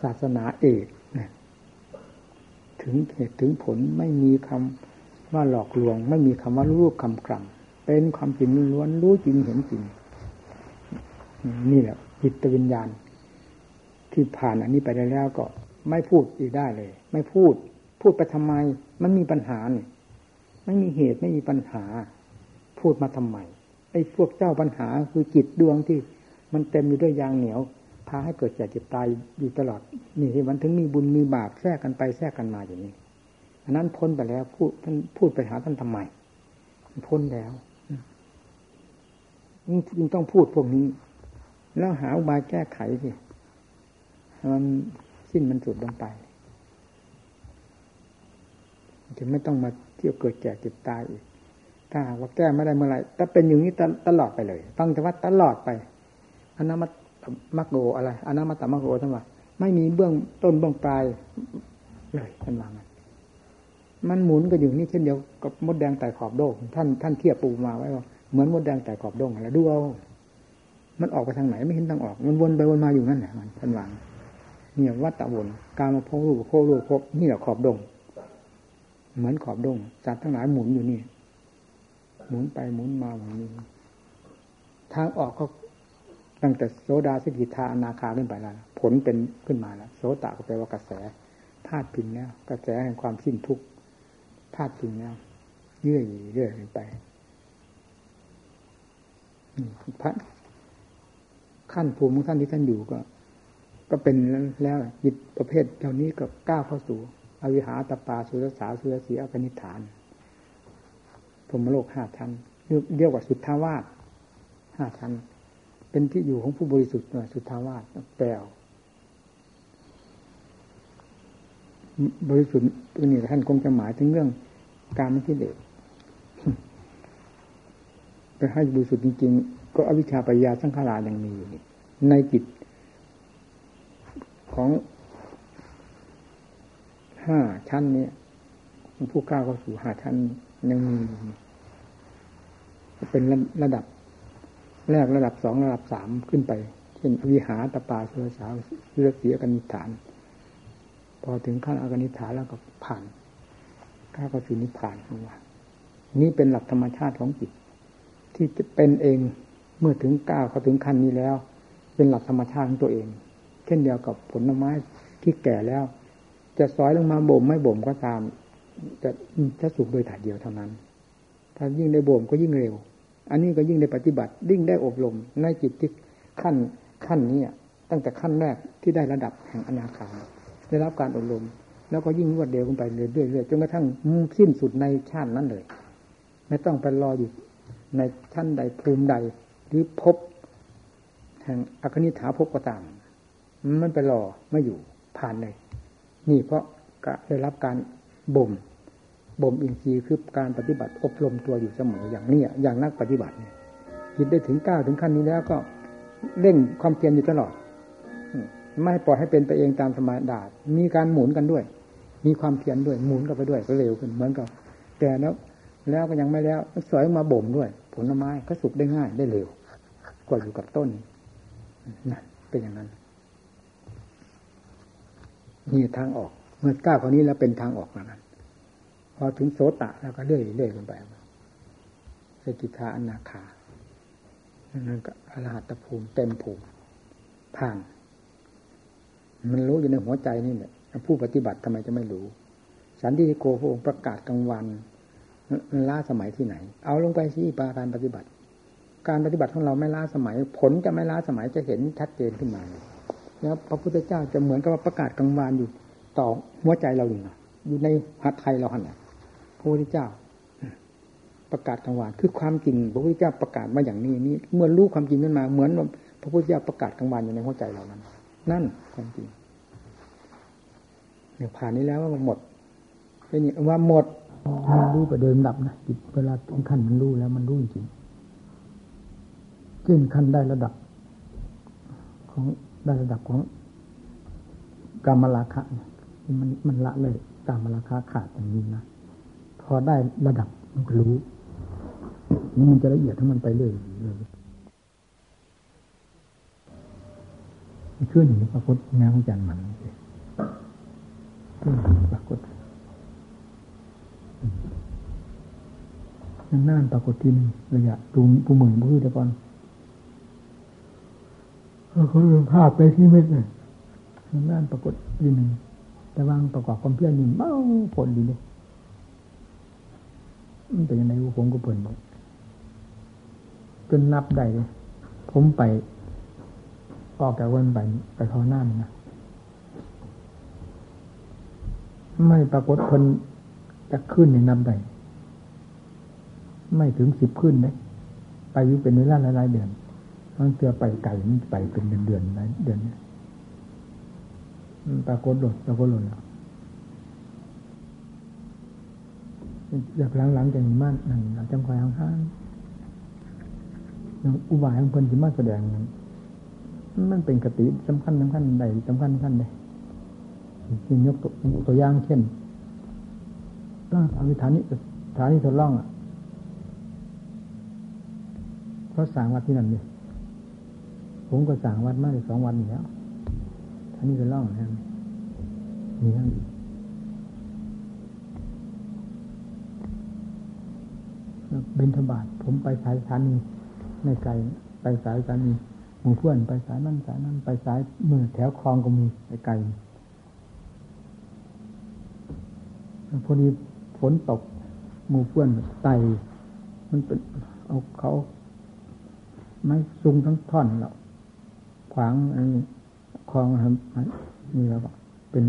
ศาสนาเอกนะถึงเหตุถึงผลไม่มีคำว่าหลอกลวง ไม่มีคำว่ารูปคำกล่ำเป็นความจริงล้วนรู้จริงเห็นจริง นี่แหละจิตวิญญาณ ที่ผ่านอันนี้ไปได้แล้วก็ ไม่พูดอีกได้เลย ไม่พูด พูดไปทำไม มันมีปัญหาเนี่ยไม่มีเหตุไม่มีปัญหา พูดมาทำไมไอ้พวกเจ้าปัญหาคือจิตดวงที่ มันเต็มอยู่ด้วยยางเหนียวพาให้เกิดแก่เจ็บตายอยู่ตลอด นี่ที่มันถึงมีบุญมีบาปแทรกกันไปแทรกกันมาอย่างนี้อันนั้นพ้นไปแล้วพูดท่านพูดไปหาท่านทำไมพ้นแล้วยิ่งต้องพูดพวกนี้ แล้วหาอุบายแก้ไขสิมันสิ้นมันสุดลงไปจะไม่ต้องมาเที่ยวเกิดแก่เจ็บตายอีกถ้าว่าแก้ไม่ได้เมื่อไหร่ถ้าเป็นอย่างนี้ตลอดไปเลยฟังแต่ว่าตลอดไป อันนั้นมามักโกอะไรอนามาตมักโกท่านว่าไม่มีเบื้องต้นเบื้องปลายเลยท่านว่างันมันหมุนก็อยู่นี่เช่นเดียวกับมดแดงแต่ขอบโดงท่านท่านเทียบปูมาไว้ว่าเหมือนมดแดงแต่ขอบโดงอะไรดูเอามันออกไปทางไหนไม่เห็นทางออก มันวนไปวนมาอยู่นั่นแหละมันท่านวางเนี่ยวัดตะวนการมาพบรูปพบรูปพบนี่แหละขอบดง เหมือนขอบดงจัดทั้งหลายหมุนอยู่นี่ หมุนไปหมุนมาหมุนนี้ทางออกก็ ตั้งแต่โสดาสกิทาอนาคาขึ้นไปแล้ว ผลเป็นขึ้นมาแล้วโสตก็แปลว่ากระแสพาดพิงแล้ว กระแสแห่งความสิ้นทุกข์พาดพิงแล้วเยื่อยเรื่อยไปพระขั้นภูมิของท่านที่ท่านอยู่ก็ ก็เป็นแล้วจิตประเภทเหล่านี้ก็ก้าวเข้าสู่อวิหาตปาสุรสาสุรสีอกนิฐานพรมโลกห้าชั้นเรียกว่าสุทธาวาสห้าชั้น เป็นที่อยู่ของผู้บริสุทธิ์สุทธาวาสแปลวบริสุทธิ์ตัวนี้ท่านคงจะหมายถึงเรื่องการไม่คิดเด็กแต่ให้บริสุทธิ์จริงๆ ก็อวิชชาปัญญาสังขารายังมีอยู่ในจิตของห้าชั้นนี้ผู้ก้าวเข้าสู่ห้าชั้นยังมีเป็นระดับ แรกระดับสองระดับสามขึ้นไป เช่นวิหารตปาสุรสาวเลือกเสียกันนิฐาน พอถึงขั้นอากนิฐานแล้วก็ผ่านข้าก็สู่นิพพานว่านี่เป็นหลักธรรมชาติของจิต ที่เป็นเองเมื่อถึงก้าวเขาถึงขั้นนี้แล้ว เป็นหลักธรรมชาติของตัวเอง เช่นเดียวกับผลไม้ที่แก่แล้ว จะซอยลงมาบ่มไม่บ่มก็ตาม จะจะสุกโดยถ่ายเดียวเท่านั้น ถ้ายิ่งได้บ่มก็ยิ่งเร็ว อันนี้ก็ยิ่งได้ปฏิบัติยิ่งได้อบรมในจิตที่ขั้นขั้นนี้ตั้งแต่ขั้นแรกที่ได้ระดับแห่งอนาคามได้รับการอบรม แล้วก็ยิ่งรวดเร็วขึ้นไปเรื่อยๆจนกระทั่งสิ้นสุดในชาตินั้นเลย ไม่ต้องไปรออยู่ในชั้นใดภูมิใด หรือพบแห่งอคนิฐาพบก็ตาม มันไปรอไม่อยู่ผ่านเลย นี่เพราะได้รับการบ่ม บ่มอินทรีย์คือการปฏิบัติอบรมตัวอยู่เสมออย่างนี้อย่างนักปฏิบัติเนี่ยคิดได้ถึงก้าวถึงขั้นนี้แล้วก็เร่งความเพียรอยู่ตลอด ไม่ปล่อยให้เป็นไปเองตามสมาดามีการหมุนกันด้วย มีความเพียรด้วยหมุนกันไปด้วยก็เร็วขึ้นเหมือนกับแต่แล้วแล้วก็ยังไม่แล้วสอยมาบ่มด้วย ผลไม้ก็สุกได้ง่ายได้เร็วกว่าอยู่กับต้นนั่นเป็นอย่างนั้นนี่ทางออก เมื่อก้าวคนนี้แล้วเป็นทางออกนั้น พอถึงโสตะแล้วก็เลื่อยเลื่อยลงไปสกิทาอนาคานั่นก็อรหัตภูมิเต็มภูมิผ่าน มันรู้อยู่ในหัวใจนี่แหละผู้ปฏิบัติทำไมจะไม่รู้ สันติโกพระองค์ประกาศกลางวันล้าสมัยที่ไหน เอาลงไปสิปาการปฏิบัติ การปฏิบัติของเราไม่ล้าสมัย ผลจะไม่ล้าสมัยจะเห็นชัดเจนขึ้นมาแล้วพระพุทธเจ้าจะเหมือนกับประกาศกลางวานอยู่ต่อหัวใจเราอยู่นะอยู่ในหัตไทยเราหันนะ พระพุทธเจ้า ประกาศกลางวานคือความจริง พระพุทธเจ้าประกาศมาอย่างนี้นี้เมื่อรู้ความจริงขึ้นมา เหมือนพระพุทธเจ้าประกาศกลางวานอยู่ในหัวใจเรานั้น นั่นความจริงเนี่ยผ่านนี้แล้วว่าหมดไอ้นี่ว่าหมดมันรู้ไปโดยลำดับนะจิตเวลาถึงขั้นมันรู้แล้วมันรู้จริงขึ้นขั้นได้ระดับ ของได้ระดับของกรรมราคะเนี่ยมันมันละเลยกรรมราคะขาดอย่างนี้นะ พอได้ระดับมันก็รู้นี่มันจะละเอียดทั้งมันไปเรื่อยเลยขึ้นอยู่ในพระพุทธงานของจันมันขึ้นปรากฏนั่นน่นปรากฏที่นึงระยะตูมผู้มึงผู้แต่ก่อนเขาเรื่องภาพไปที่เม็ดเลยนั่นน่นปรากฏที่หนึ่งแต่วางประกอบความเพียรนี่เมาผลดีเลย เป็นยังไงผมก็เปิดหมดจนนับได้เลยผมไป ออกจากวันไปไปทอหน้านะไม่ปรากฏคนจะขึ้นในนับได้ไม่ถึงสิบขึ้นเลยไปยู่เป็นเวลาหลายเดือนมันเจอไปไก่มันไปเป็นเดือนเดือนหลายเดือนเนี่ยปรากฏหลุดปรากฏหลุดแล้ว อยากหลังๆจากนี้มันนั่นเราจำคอยห้างๆอุบายของคนที่มาแสดงมันเป็นกติสำคัญสำคัญใดสำคัญสำคัญใดยกตัวอย่างเช่นต้องอาวิธานี้ฐานนี้ทดลองอะเขาสั่งวัดที่นั่นเลยผมก็สั่งวัดมาได้สองวันแล้วท่านี้ทดลองนะมีทั้งอีก บินธบาตผมไปสายสถานีไม่ไกลไปสายสถานีหมู่เพื่อนไปสายนั่นสายนั่นไปสายมือแถวคลองก็มีไปไกลพอดีฝนตกหมู่เพื่อนไตมันเป็นเอาเขาไม้ซุงทั้งท่อนแล้วขวางอันคลองครับนี่แล้วเป็น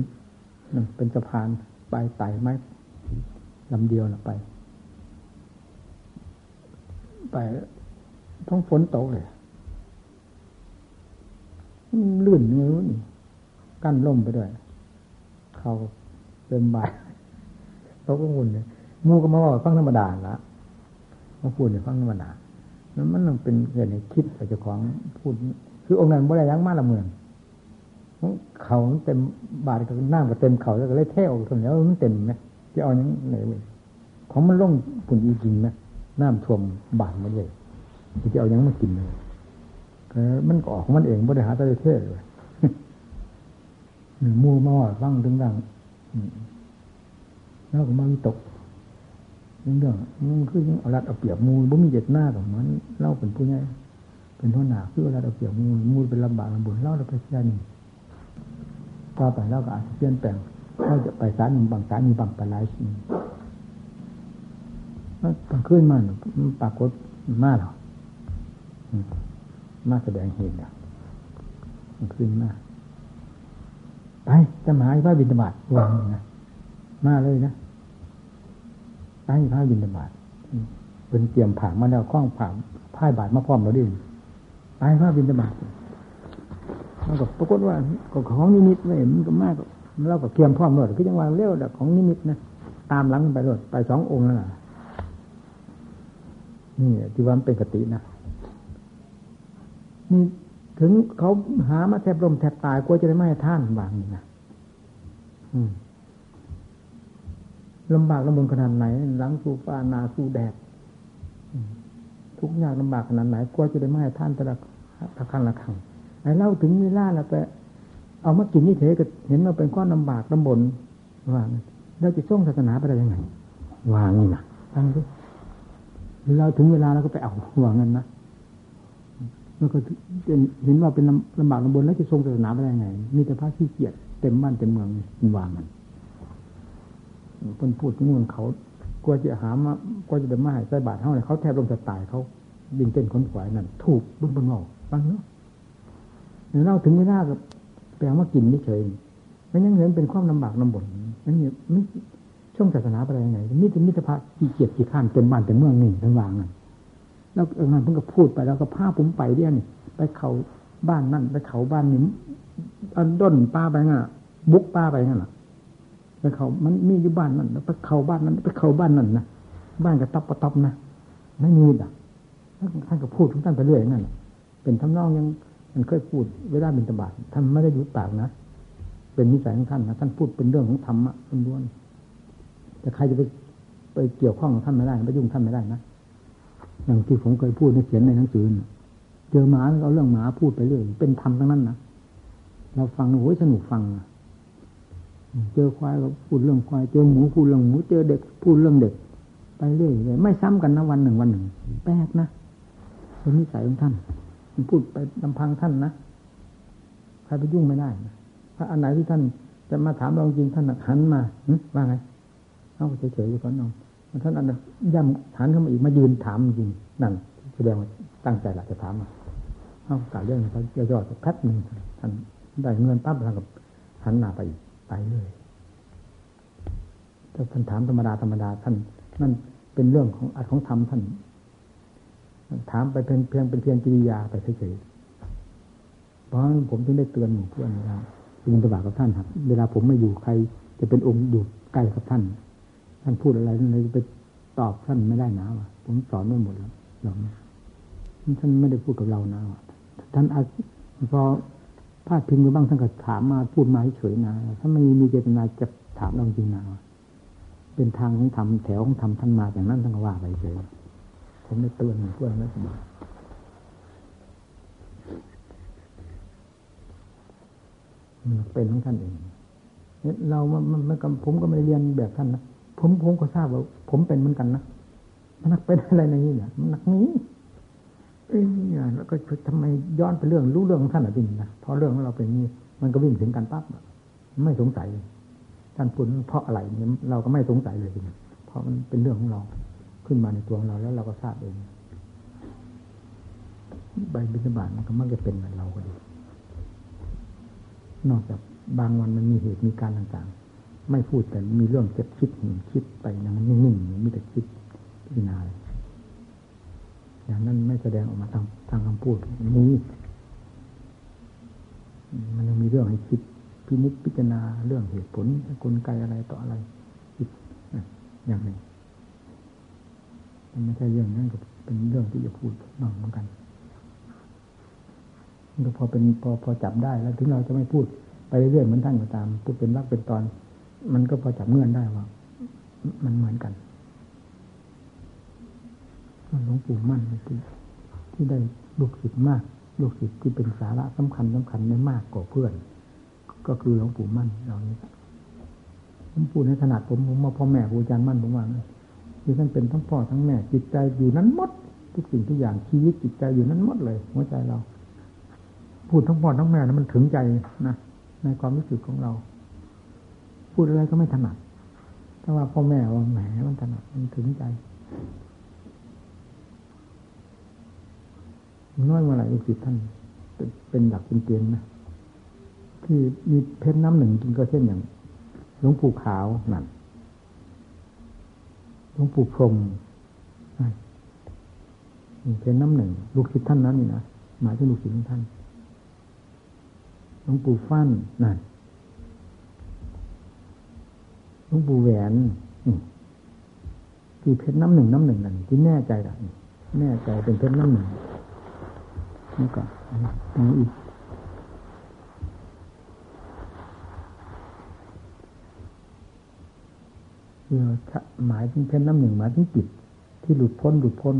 เป็นสะพานไปไต่ไม้ลำเดียวนะไป ท้องฝนตกเลยลื่นมือนี่กั้นล่มไปด้วย เขาเต็มบายเขาก็หุ่นเลยมูก็มาว่าฟังธรรมดาละมาพูดเนี่ยฟังธรรมดาแล้วมันเป็นเกิดในคิดแต่เจ้าของพูด คือองค์นั้นบ่ได้ยั้งมาละเมืองเขาเต็มบาทก็นั่งก็เต็มเขาแล้วก็เลยเท่ออกทนแล้วมันเต็มไหมจะเอาอย่างไหนของมันล่งผุนอีจริงไหม น้ำท่วมบาทมาเลยที่จะเอาอย่างมากินเลยมันก็ออกมันเองบริหารตะเทศเลยมูมาว่าฟังถึงดังแล้วก็มาวิตกเรื่องมันคือเอารัดเอาเปรียบมูบ่มีเจตหน้าของมันเล่าเป็นผู้ใหญ่เป็นท่หนาคือเอารัดเอาเปรียบมูมูเป็นลำบากลำบุญเล่าเราไปเสียนี่ต่อไปเล่าก็อาจจะเปลี่ยนแปลงเราจะไปสารหนึ่งบางสารมีบางไปหลายสิ่ง ตอนขึ้นมาปรากฏมาหรอมาแสดงเหตุอะมันขึ้นมาไปจะมาให้พระบิณฑบาตวางนะมาเลยนะไปพระบิณฑบาตเป็นเตรียมผังมาแล้วคล้องผังพ่ายบาทมาพร้อมเราดิไปพระบิณฑบาตมันก็ปรากฏว่าของนิมิตไม่มันก็มากเราก็เตรียมพร้อมรถคือยังว่าเร็วแต่ของนิมิตนะตามหลังไปรถไปสององค์แล้ว นี่ที่ว่าเป็นกตินะนี่ถึงเขาหามาแทบลมแทบตายกลัวจะได้ไม่ให้ท่านวางนี่นะลำบากลำบนขนาดไหนหลังสู่ฟ้านาสู่แดดทุกอย่างลำบากขนาดไหนกลัวจะได้ไม่ให้ท่านแตะละตะคันละขังไอ้เล่าถึงเวลาแล้วไปเอามากินนี่เถก็เห็นว่าเป็นก้อนลำบากลำบนวางเราจะส่งศาสนาไปได้ยังไงวางนี่นะฟังดู เราถึงเวลาเราก็ไปเอาวางเงินนะมันก็เห็นว่าเป็นลำบากลำบนแล้วจะทรงศาสนาไปได้ไง มีแต่พระขี้เกียจเต็มบ้านเต็มเมืองมันวางมันเพิ่นพูดถึงเมืองเขากลัวจะหามากลัวจะเป็นมาให้ใส่บาตรเท่าไหร่เขาแทบลงจะตายเขายิงเต้นขนขวายนั่นถูกบุญบนงอกฟังเนาะเราถึงไม่น่ากับแปลว่ากินไม่เฉยมันยังเห็นเป็นความลำบากลำบนนั่นเนี่ยมิ ช่วงศาสนาอะไรยังไงนี่เป็นมิตรภาพขี้เกียจขี้ข้านเต็มบ้านเต็มเมืองนี่ทั้งวางนั่นแล้วเอองานเพิ่งก็พูดไปแล้วก็พาผมไปเดี่ยนี่ไปเขาบ้านนั่นไปเขาบ้านนี้อันด้นป้าไปงั้นบุกป้าไปงั้นหรอไปเขามันมีอยู่บ้านนั่นไปเขาบ้านนั้น ไปเขาบ้านนั่นนะบ้านกระตับกระตับนะไม่มีอะท่านก็พูดของท่านไปเรื่อยนั่นเป็นทำนองยังมันเคยพูดเวลาบินตบาทท่านไม่ได้หยุดปากนะเป็นนิสัยของท่านนะท่านพูดเป็นเรื่องของธรรมะล้วน แต่ใครจะไปไปเกี่ยวข้องกับท่านไม่ได้ไปยุ่งท่านไม่ได้นะอย่างที่ผมเคยพูดในเขียนในหนังสือเจอหมาเอาเรื่องหมาพูดไปเรื่อยเป็นธรรมทั้งนั้นนะเราฟังโอ้ยสนุกฟังเจอควายก็พูดเรื่องควาย เจอหมูพูดเรื่องหมู เจอเด็กพูดเรื่องเด็ก ไปเรื่อยเลยไม่ซ้ำกันนะวันหนึ่งวันหนึ่ง แปลกนะเป็นนิสัยของท่านพูดไปลำพังท่านนะใครไปยุ่งไม่ได้นะถ้าอันไหนที่ท่านจะมาถามเราจริงท่านหันมาว่าไง เอาเฉยๆอยู่ก่อนน้องท่านอันย่ำหันเข้ามาอีกมายืนถามจริงนั่นแสดงว่าตั้งใจหลักจะถามมาเอากล่าวเรื่องเขาย่อๆแป๊บหนึ่งท่านได้เงินปั๊บท่านกับหันหน้าไปอีกไปเลยถ้าท่านถามธรรมดาธรรมดาท่านนั่นเป็นเรื่องของอัดของธรรมท่านถามไปเพียงเพียงเป็นเพียงกิริยาไปเฉยๆเพราะผมถึงได้เตือนหมู่เพื่อนว่าบินตบากับท่านครับ เวลาผมไม่อยู่ใคร จะเป็นองค์อยู่ใกล้กับท่านานพูดอะไรท่านเลยไปตอบท่านไม่ได้นะวะผมสอนไม่หมดแล้วหรอกท่านไม่ได้พูดกับเรานะวะท่านอาพอพาดพิงไปบ้างท่านก็ถามมาพูดมาเฉยนะถ้าไม่มีเจตนาจะถามเราจริงนะเป็นทางของธรรมแถวของธรรมท่านมาอย่างนั้นท่านก็ว่าไปเฉยผมได้เตือนเพื่อนแล้วสมมันเป็นของท่านเองเรามันมันผมก็ไม่เรียนแบบท่านนะ ผมผมก็ทราบว่า ผมเป็นเหมือนกันนะมันนักเป็นอะไรในนี้เนี่ยมันนักนี้เอ้ยแล้วก็ทำไมย้อนไปเรื่องรู้เรื่องของท่านอะจริงนะเพราะเรื่องของเราเป็นนี้มันก็วิ่งถึงกันปั๊บไม่สงสัยท่านพูดเพราะอะไรเนี่ยเราก็ไม่สงสัยเลยเพราะมันเป็นเรื่องของเราขึ้นมาในตัวของเราแล้วเราก็ทราบเองใบบิณฑบาตมันก็มักจะเป็นเหมือนเราก็ดี นอกจากบางวันมันมีเหตุมีการต่างๆ ไม่พูดแต่มีเรื่องเจ็บคิดคิดไปอย่างนั้นนิ่งๆมีแต่คิดพิจารณาอย่างนั้นไม่แสดงออกมาทางทางคำพูดนี้มันยังมีเรื่องให้คิดพินิจพิจารณาเรื่องเหตุผลกลไกอะไรต่ออะไรคิดอย่างหนึ่งมันไม่ใช่เรื่องนั้นก็เป็นเรื่องที่จะพูดนอกเหมือนกันมันก็พอเป็นพอพอจับได้แล้ว ถึงเราจะไม่พูดไปเรื่อยๆเหมือนท่านก็ตามพูดเป็นรักเป็นตอน มันก็พอจับเงื่อนได้ว่า มันเหมือนกันหลวงปู่มั่นที่ที่ได้ลูกศิษย์มาก ลูกศิษย์ที่เป็นสาระสำคัญสำคัญไม่มากกว่าเพื่อน ก็คือหลวงปู่มั่นเรานี้ผมพูดในขนาดผมผมมาพ่อแม่ครูอาจารย์มั่นผมว่าที่ท่านเป็นทั้งพ่อทั้งแม่ จิตใจอยู่นั้นหมด ทุกสิ่งทุกอย่างชีวิตจิตใจอยู่นั้นหมดเลย หัวใจเรา พูดทั้งพ่อทั้งแม่นะมันถึงใจนะในความรู้สึกของเรา พูดอะไรก็ไม่ถนัดถ้าว่าพ่อแม่ว่าแหมมันถนัดมันถึงใจน้อยเมื่อไหร่ลูกศิษย์ท่านเป็นหลักเป็นเกณฑ์นะที่มีเพชรน้ำหนึ่งจริงก็เช่นอย่างหลวงปู่ขาวนั่นหลวงปู่พรมเพชรน้ำหนึ่งลูกศิษย์ท่านนั้นนี่นะหมายถึงลูกศิษย์ของท่านหลวงปู่ฟั่นนั่น ลวงปู่แหวนที่เพชรน้ำหนึ่งน้ำหนึ่งนั่นที่แน่ใจละแน่ใจเป็นเพชรน้ำหนึ่งนี่ก่อนนี่อีกเอหมายถึงเพชรน้ำหนึ่งหมายถึงจิตที่หลุดพ้นหลุดพ้น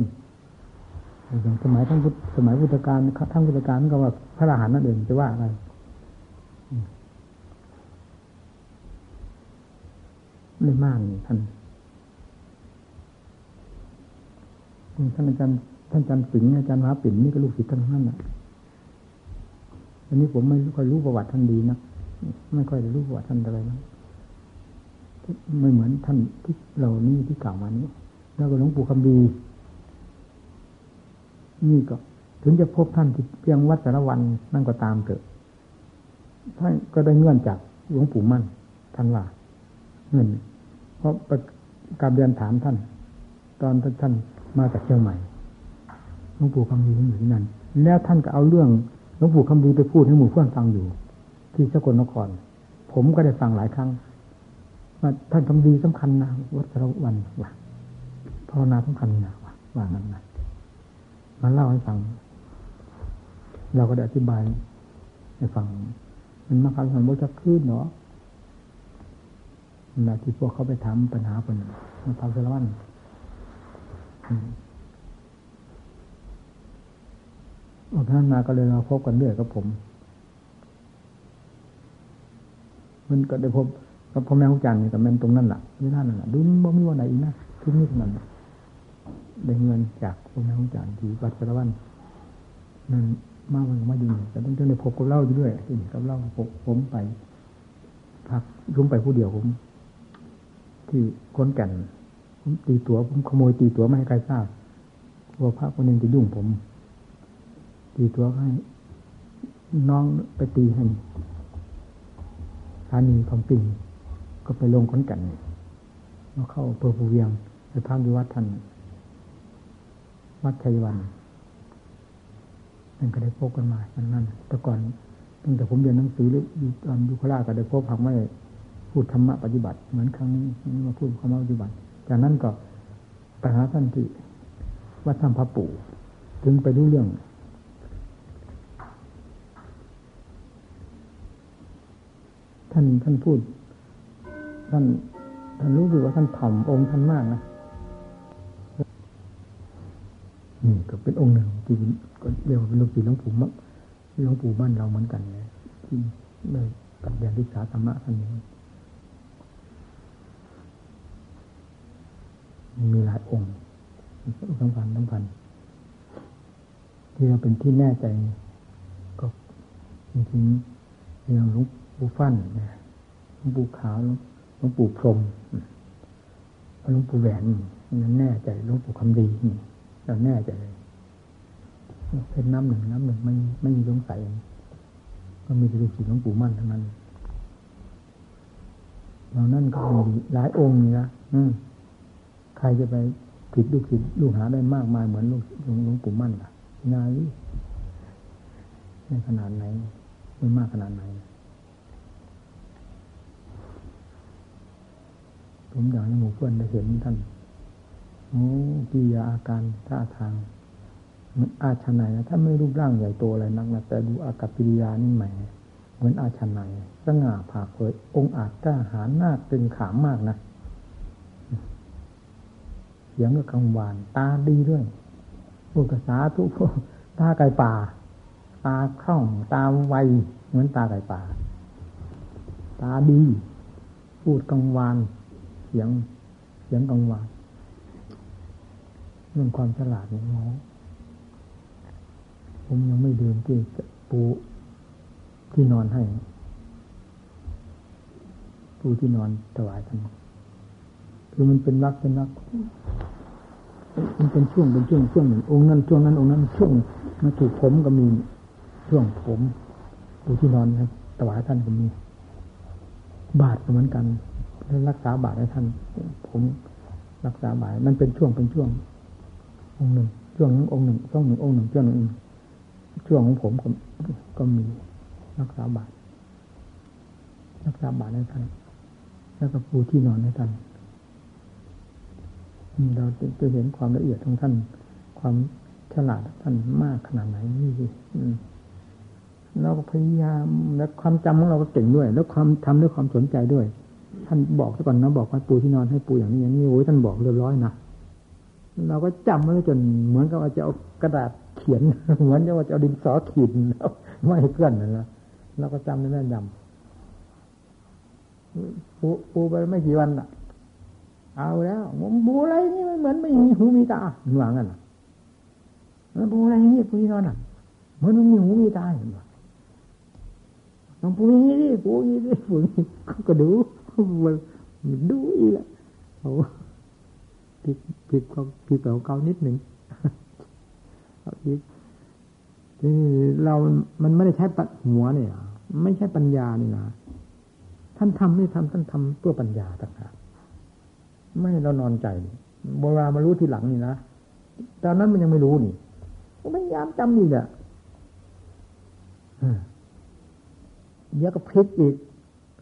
อย่างสมัยทั้งสมัยพุทธกาลทั้งพุทธกาลก็ว่าพระอรหันต์นั่นเองจะว่าอะไร ไม่มากท่านท่านอาจารย์ท่านอาจารย์สิงห์อาจารย์มหาปิ่นนี่ก็ลูกศิษย์ท่านนั่นแหละอันนี้ผมไม่ค่อยรู้ประวัติท่านดีนะไม่ค่อยรู้ประวัติท่านอะไรนะไม่เหมือนท่านที่เรานี่ที่กล่าวมานี้ แล้วก็หลวงปู่คำดี นี่ก็ ถึงจะพบท่านที่เพียงวัดสารวันนั่นก็ตามเถอะท่านก็ได้เงื่อนจากหลวงปู่มั่นท่านว่าเงื่อน เพราะการเรียนถามท่าน ตอนท่านมาจากเชียงใหม่หลวงปู่คำดีอยู่ที่นั่น แล้วท่านก็เอาเรื่องหลวงปู่คำดีไปพูดให้หมู่เพื่อนฟังอยู่ ที่สกลนคร ผมก็ได้ฟังหลายครั้งว่าท่านคำดีสำคัญนะวัดสารวันว่าภาวนาสำคัญนะว่าว่างั้นนะมาเล่าให้ฟัง เราก็ได้อธิบายให้ฟัง มันมาคำสันบจะขึ้นเนาะ นะที่พวกเขาไปถามปัญหาคนมาทำสารวันออกท่านมาก็เลยมาพบกันเรื่อยกับผม มันก็ได้พบกับพ่อแม่ของจันนี่กับแม่ตรงนั้นแหละนี่นั่นแหละดูบ่มีวันไหนอีกนะทุกนี้เท่านั้นได้เงินจากพ่อแม่ของจันที่วัดสารวันนั่นมากมันมาอยู่แต่ต้องได้พบกับเล่าอยู่ด้วยกับเล่าผมไปพักรุ่มไปผู้เดียวผม ที่ค้นแก่นผมตีตัว ผมขโมยตีตัวไม่ให้ใครทราบว่าพระคนหนึ่งจะยุ่งผม ตีตัวให้น้องไปตีให้สานีของปิงก็ไปลงค้นแกันแล้วเข้าเปอร์ภูเวียงไปพักอยู่วัดท่านวัดชัยวันนั่นก็ได้พบกันมาอันนั้น แต่ก่อนตั้งแต่ผมเรียนหนังสือหรือยู่ตอนยุคลาก็ได้พบพักไม่ พูดธรรมะปฏิบัติ เหมือนครั้งนี้มาพูดธรรมะปฏิบัติ จากนั้นก็ไปหาท่านที่วัดธรรมพระปู่ถึงไปรู้เรื่อง ท่านท่านพูด ท่านท่านรู้สึกว่าท่านถ่อมองค์ท่านมากนะนี่ก็เป็นองค์หนึ่งที่ก็เรียกว่าเป็นลูกศิษย์หลวงปู่มะหลวงปู่บ้านเราเหมือนกันเลยที่ได้กับเรียนศึกษาธรรมะท่านนี้มีหลายองค์สำคัญสำคัญที่เราเป็นที่แน่ใจ ก็จริงๆเรื่องลวงปู่ฟั่นลวงปู่ขาวลวงปู่พรมลวงปู่แหวนนั่นแน่ใจลวงปู่คำดีเราแน่ใจเลยเป็นน้ำหนึ่งน้ำหนึ่งไม่ไม่มีสงสัยก็มีลูกศิษย์หลวงปู่มั่นทั้งนั้นเรานั่นก็มีหลายองค์นี่นะอืม ใครจะไปผิดลูกศิษย์ลูกหาได้มากมายเหมือนลูกหลวงปู่มั่นล่ะงานนี้ในขนาดไหนไม่มากขนาดไหน ผมอยากให้หมู่เพื่อนได้เห็นท่านโอ้กิยาอาการท่าทาง มันอาชนายนะถ้าไม่รูปร่างใหญ่โตอะไรนักนะแต่ดูอากับปิริยานี่ใหม่เหมือนอาชนายสง่าผ่าเผยองค์อาจกล้าหาญหน้าตึงขามมากนะ สียงก็กังวาน ตาดีด้วยพูดภาษาทุกตาไก่ป่า ตาคล่อง ตาไว เหมือนตาไก่ป่า ตาดี พูดกังวาน เสียง เสียงกังวานเรื่องความฉลาดของน้องผมยังไม่เดินที่ปูที่นอนให้ ปูที่นอนถวายท่าน คือมันเป็นรักเป็นรักมันเป็นช่วงเป็นช่วงช่วงหนึ่งองค์นั้นช่วงนั้นองค์นั้นช่วงมาถูกผมก็มีช่วงผมปูที่นอนครับถวายท่านก็มี บาทเหมือนกันรักษาบาตรให้ท่าน ผมรักษาบาตรมันเป็นช่วงเป็นช่วง องค์หนึ่งช่วงองค์หนึ่งช่วงหนึ่งองค์หนึ่งช่วงหนึ่งช่วงของผมก็ก็มีรักษาบาตรรักษาบาตรให้ท่านแล้วก็ปูที่นอนให้ท่าน เราจะเห็นความละเอียดของท่าน ความฉลาดท่านมากขนาดไหนนี่สิเราพยายามและความจำของเราก็เก่งด้วย แล้วความทำด้วยความสนใจด้วย ท่านบอกซะก่อนนะบอกว่าปูที่นอนให้ปูอย่างนี้อย่างนี้โอ้ยท่านบอกเรียบร้อยนะเราก็จำไว้จนเหมือนกับว่าจะเอากระดาษเขียน เหมือนกับว่าจะเอาดินสอขีดแล้วไม่ให้เพื่อนนั่นละเราก็จำได้แม่นยำปูปูไปไม่กี่วันอะ เอาแล้วปูอะไรนี่มันเหมือนไม่มีหูมีตาหวังกันอะแล้วปูอะไรนี่ปูที่นอนอะเหมือนมันมีหูมีตาเห็นป่ะลองปูอย่างนี้ดิปูอย่างนี้ดิปูก็ดูมันดูอีล้วเขาผิดผิดเขาผิดของเขานิดหนึ่งเอาอีเรา มันไม่ได้ใช้ปัดหัวเนี่ย ไม่ใช่ปัญญานี่นะท่านทำไม่ทำท่านทำเพื่อปัญญาต่างหาก ไม่เรานอนใจโบราณมารู้ทีหลังนี่นะตอนนั้นมันยังไม่รู้นี่ก็พยายามจำอีกอะเดี๋ยวก็พลิกอีก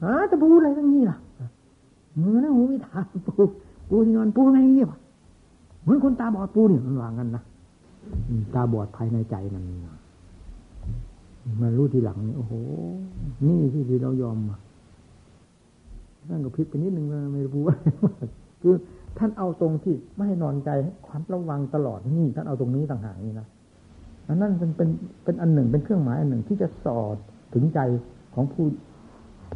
หาจะปูอะไรตั้งนี้ล่ะมือนะหูไม่ทานปูปูที่นอนปูไงเงี้ยเหมือนคนตาบอดปูนี่มันวางกันนะตาบอดภายในใจมันมารู้ทีหลังนี่โอ้โห นี่ที่ที่เรายอมมาท่านก็พลิกไปนิดนึงไม่รู้ว่า คือท่านเอาตรงที่ไม่ให้นอนใจความระวังตลอดนี่ท่านเอาตรงนี้ต่างหากนี่นะอันนั้นเป็นเป็นเป็นอันหนึ่งเป็นเครื่องหมายอันหนึ่งที่จะสอดถึงใจของผู้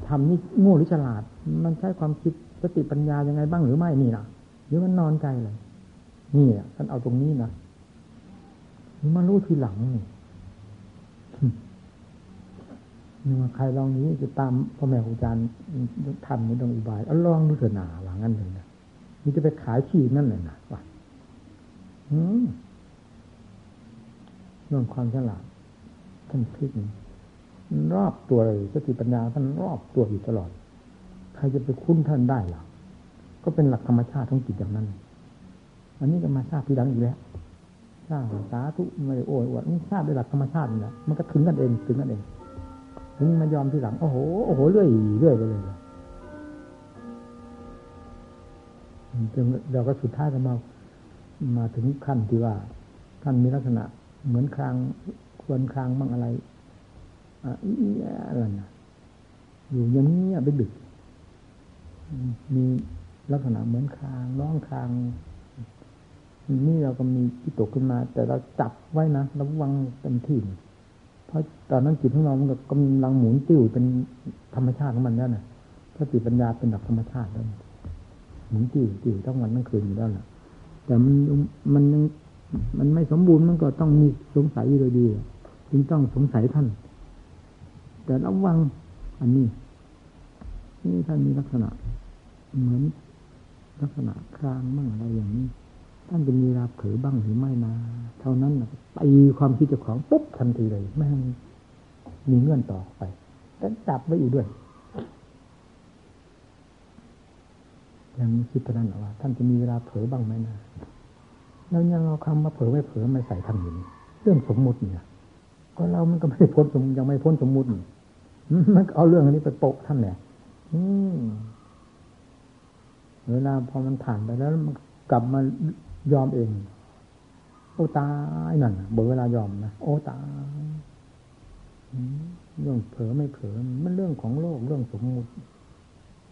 ทำนี่โง่หรือฉลาด มันใช้ความคิดสติปัญญายังไงบ้างหรือไม่นี่นะหรือมันนอนใจเลยนี่ท่านเอาตรงนี้นะนี่มารู้ทีหลังนี่นี่ว่าใครลองนี้จะตามพ่อแม่ครูอาจารย์ทำไม่ต้องอุบายเอาลองดูเถอะหนาหลังนั้นเลยนะ นี่จะไปขายขี้นั่นเลยนะว่าเรื่องความฉลาดท่านพิกรอบตัวเลยสติปัญญาท่านรอบตัวอยู่ตลอด ใครจะไปคุ้นท่านได้หรอก็เป็นหลักธรรมชาติของจิตอย่างนั้น อันนี้ก็มาทราบทีหลังอีกแล้วทราบสาธุไม่ได้โอ้ยอวดนี่ทราบด้วยหลักธรรมชาตินี่แหละมันก็ถึงกันเองถึงกันเองถึงมายอมทีหลังโอ้โหโอ้โหเรื่อยเรื่อยไปเลย เราก็สุดท้ายก็มามาถึงขั้นที่ว่าท่านมีลักษณะเหมือนครางควรครางบ้างอะไรอะไรนะอยู่อย่างนี้ไปดึก มีลักษณะเหมือนคางร้องคาง นี่เราก็มีที่ตกขึ้นมา แต่เราจับไว้นะระวังเต็มที่เพราะตอนนั้นจิตของเรามันกำลังหมุนติ้วเป็นธรรมชาติของมันแล้วนะเพราะจิตปัญญาเป็นหลักธรรมชาติแล้ว หมุนติ้วติ้วทั้งวันทั้งคืนอยู่แล้วแหละแต่มันมันมันไม่สมบูรณ์มันก็ต้องมีสงสัยอยู่โดยดีจึงต้องสงสัยท่าน แต่ระวังอันนี้นี่ท่านมีลักษณะ เหมือนลักษณะคลางบ้างอะไรอย่างนี้ ท่านจะมีราบเผยบ้างหรือไม่นะเท่านั้นนะตีความคิดเจ้าของปุ๊บทันทีเลยไม่มีเงื่อนต่อไปแต่จับไว้อยู่ด้วย ยังคิดตอนนั้นว่า ท่านจะมีเวลาเผยบ้างไหมนะแล้วยังเอาคำมาเผยไม่เผยไม่ใส่ทำอยู่เรื่องสมมุติเนี่ย ก็เรามันก็ไม่พ้นสมยังไม่พ้นสมมุติมันเอาเรื่องอันนี้ไปโปะท่านเนี่ยเวลาพอมันผ่านไปแล้วมันกลับมายอมเอง โอ้ตายนั่นเบื่อเวลายอมนะโอ้ตายเรื่องเผลอไม่เผลอมันเรื่องของโลกเรื่องสมมุติ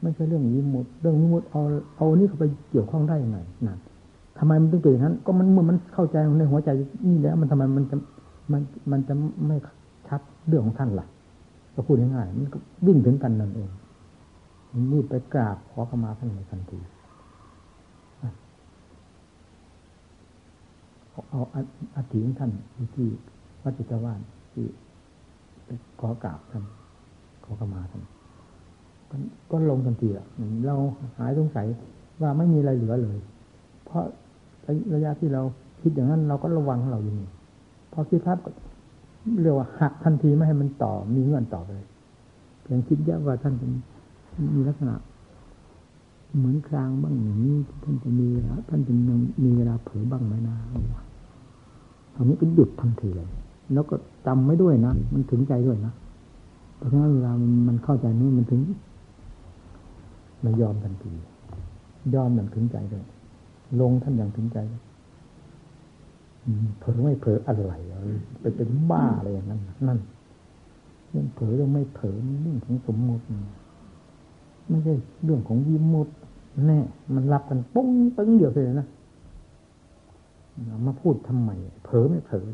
ไม่ใช่เรื่องวิมุตเรื่องวิมุตเอาเอานี้เข้าไปเกี่ยวข้องได้ยังไงนั่นทำไมมันต้องเป็นอย่างนั้น ก็มันเมื่อมันเข้าใจในหัวใจนี่แล้ว มันทำไมมันจะมันมันจะไม่ชัดเรื่องของท่านล่ะก็พูดง่ายๆมันก็วิ่งถึงกันนั่นเองนี่ไปกราบขอขมาท่านในทันทีเอาอาถิของท่านที่วัดจิตวานที่ขอกราบท่านขอขมาท่าน ก็ลงทันทีอะเราหายสงสัยว่าไม่มีอะไรเหลือเลย เพราะระยะที่เราคิดอย่างนั้น เราก็ระวังของเราอยู่นี่พอคิดพับเรียกว่าหักทันทีไม่ให้มันต่อมีเงื่อนต่อเลยเพียงคิดแยกว่าท่านเป็นมีลักษณะ เหมือนคลางบ้างอย่างนี้ท่านจะมีแล้วท่านจะมีเวลาเผยบ้างไหมนะตอนนี้ก็หยุดทันทีเลย แล้วก็จำไม่ด้วยนะมันถึงใจด้วยนะเพราะฉะนั้นเวลามันเข้าใจนี่มันถึง มันยอมทันทียอมอย่างถึงใจเลยลงท่านอย่างถึงใจเลยเผลอไม่เผลออะไรไปเป็นบ้าอะไรอย่างนั้นนั่นเรื่องเผลอเรื่องไม่เผลอเรื่องของสมมติไม่ใช่เรื่องของยิมุดแน่ มันรับกันปุ้งตึงเดียวเลยนะมาพูดทำไมเผลอไม่เผลอ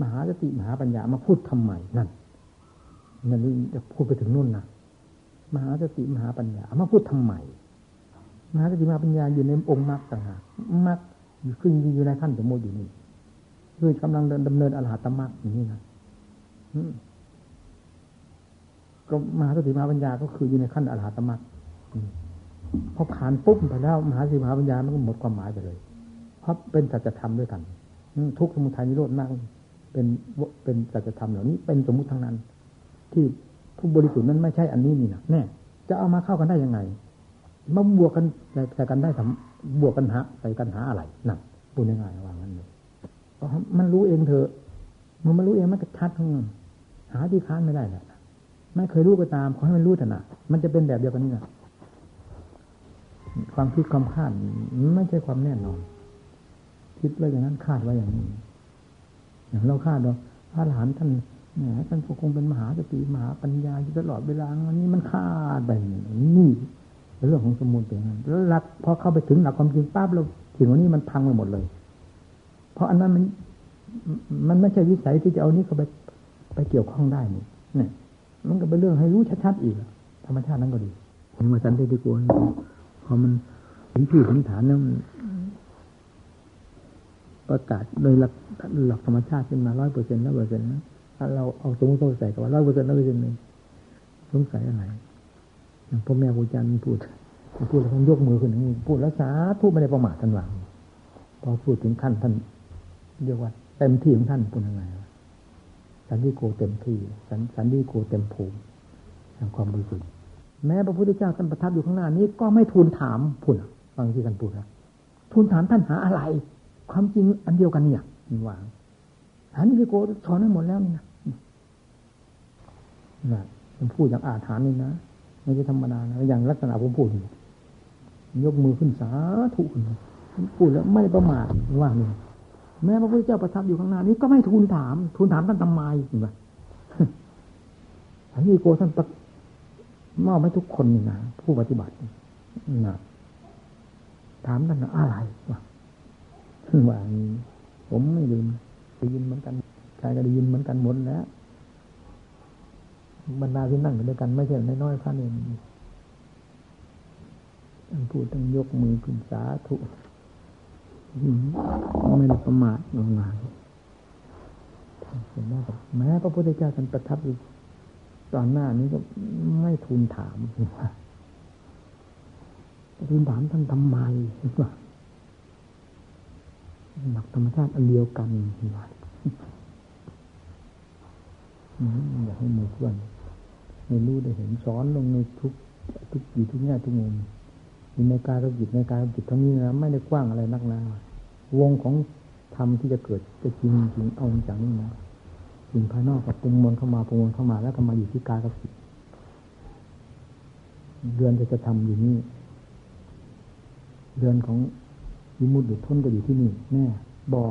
มหาสติมหาปัญญามาพูดทำไมนั่นนั่นจะพูดไปถึงนู่นนะ มหาสติมหาปัญญามาพูดทำไมมหาสติมหาปัญญาอยู่ในองค์มรรคต่างหากมรรคอยู่ขึ้นอยู่ในขั้นสมมติอยู่นี่คือกำลังดำเนินอรหัตมรรคอย่างนี้นะก็มหาสติมหาปัญญาก็คืออยู่ในขั้นอรหัตมรรคพอขานปุ๊บไปแล้วมหาสีมหาปัญญามันก็หมดความหมายไปเลย เพราะเป็นสัจธรรมด้วยกันทุกสมุทัยนิโรธมากเป็นเป็นสัจธรรมเหล่านี้เป็นสมมุติทั้งนั้น ที่ ผู้บริสุทธิ์นั้นไม่ใช่อันนี้นี่นะแน่จะเอามาเข้ากันได้ยังไงมาบวกกันใส่กันได้ทำบวกกันหาใส่กันหาอะไรนั่นพูดง่ายๆว่างั้นเลยมันรู้เองเถอะมันไม่รู้เองมันก็ชัดทั้งนั้นหาที่ค้านไม่ได้แหละไม่เคยรู้ก็ตามขอให้มันรู้เถอะนะมันจะเป็นแบบเดียวกันนี่นะความคิดความคาดไม่ใช่ความแน่นอน คิดไว้อย่างนั้นคาดไว้อย่างนี้อย่างเราคาดว่าพระหลานท่าน เนี่ยท่านคงเป็นมหาสติมหาปัญญาอยู่ตลอดเวลาอันนี้มันคาดไปนี่เรื่องของสมุนเป็นงั้นแล้วหลักพอเข้าไปถึงหลักความจริงปั๊บเราสิ่งนี้มันพังไปหมดเลย เพราะอันนั้นมันมันไม่ใช่วิสัยที่จะเอานี้เข้าไปไปเกี่ยวข้องได้นี่เนี่ยมันก็เป็นเรื่องให้รู้ชัดๆอีกธรรมชาตินั้นก็ดีผมมาสันติที่กลัวพอมันถึงที่ถึงฐานแล้วประกาศโดยหลักหลักธรรมชาติขึ้นมาร้อยเปอร์เซ็นต์ร้อยเปอร์เซ็นต์นะ ถ้าเราเอาสมมติใส่กับว่าร้อยเปอร์เซ็นต์ร้อยเปอร์เซ็นต์เลยสงสัยอะไรอย่างพ่อแม่ครูอาจารย์พูดพูดแล้วท่านยกมือขึ้นอย่างนี้พูดแล้วสาธุไม่ได้ประมาทท่านหวังพอพูดถึงขั้นท่านเรียกว่าเต็มที่ของท่านพูดยังไงสันติโกเต็มที่สันสันติโกเต็มภูมิแห่งความบริสุทธิ์แม้พระพุทธเจ้าท่านประทับอยู่ข้างหน้านี้ก็ไม่ทูลถามพุ่นฟังที่ท่านพูดนะทูลถามท่านหาอะไร ความจริงอันเดียวกันเนี่ยหวังสันติโกสอนให้หมดแล้วนี่นะ นะผมพูดอย่างอาถรรพ์นี่นะไม่ใช่ธรรมดานะอย่างลักษณะผมพูดยกมือขึ้นสาธุขึ้นพูดแล้วไม่ประมาทว่านี่แม้พระพุทธเจ้าประทับอยู่ข้างหน้านี้ก็ไม่ทูลถาม ทูลถามท่านทำไมเห็นไหมอันนี้โกท่านมอบให้ทุกคนนี่นะผู้ปฏิบัตินะถามท่านอะไรวะว่าผมไม่ลืมได้ยินเหมือนกันใครก็ได้ยินเหมือนกันหมดแล้ว บรรดาที่นั่งอยู่ด้วยกันไม่ใช่น้อยๆท่านเองท่านพูดต้องยกมือขึ้นสาธุไม่ได้ประมาทงานเห็นไหมครับแม้พระพุทธเจ้าท่านประทับอยู่ตอนหน้านี้ก็ไม่ทูลถามว่าทูลถามท่านทำไมว่าหลักธรรมชาติอันเดียวกันว่าอยากให้มู่เพื่อน ไม่รู้ได้เห็นสอนลงในทุกทุกอยู่ทุกแง่ทุกมุมอยู่ในกายกับจิตในกายกับจิตทั้งนี้นะไม่ได้กว้างอะไรนักนาวงของธรรมที่จะเกิดจะจริงจริงเอาจากนี้นะสิ่งภายนอกกับปรุงมนเข้ามาปรุงมนเข้ามาแล้วก็มาอยู่ที่กายกับจิตเดือนจะจะทำอยู่นี่เดือนของวิมุตติพ้นก็อยู่ที่นี่แน่บ่อ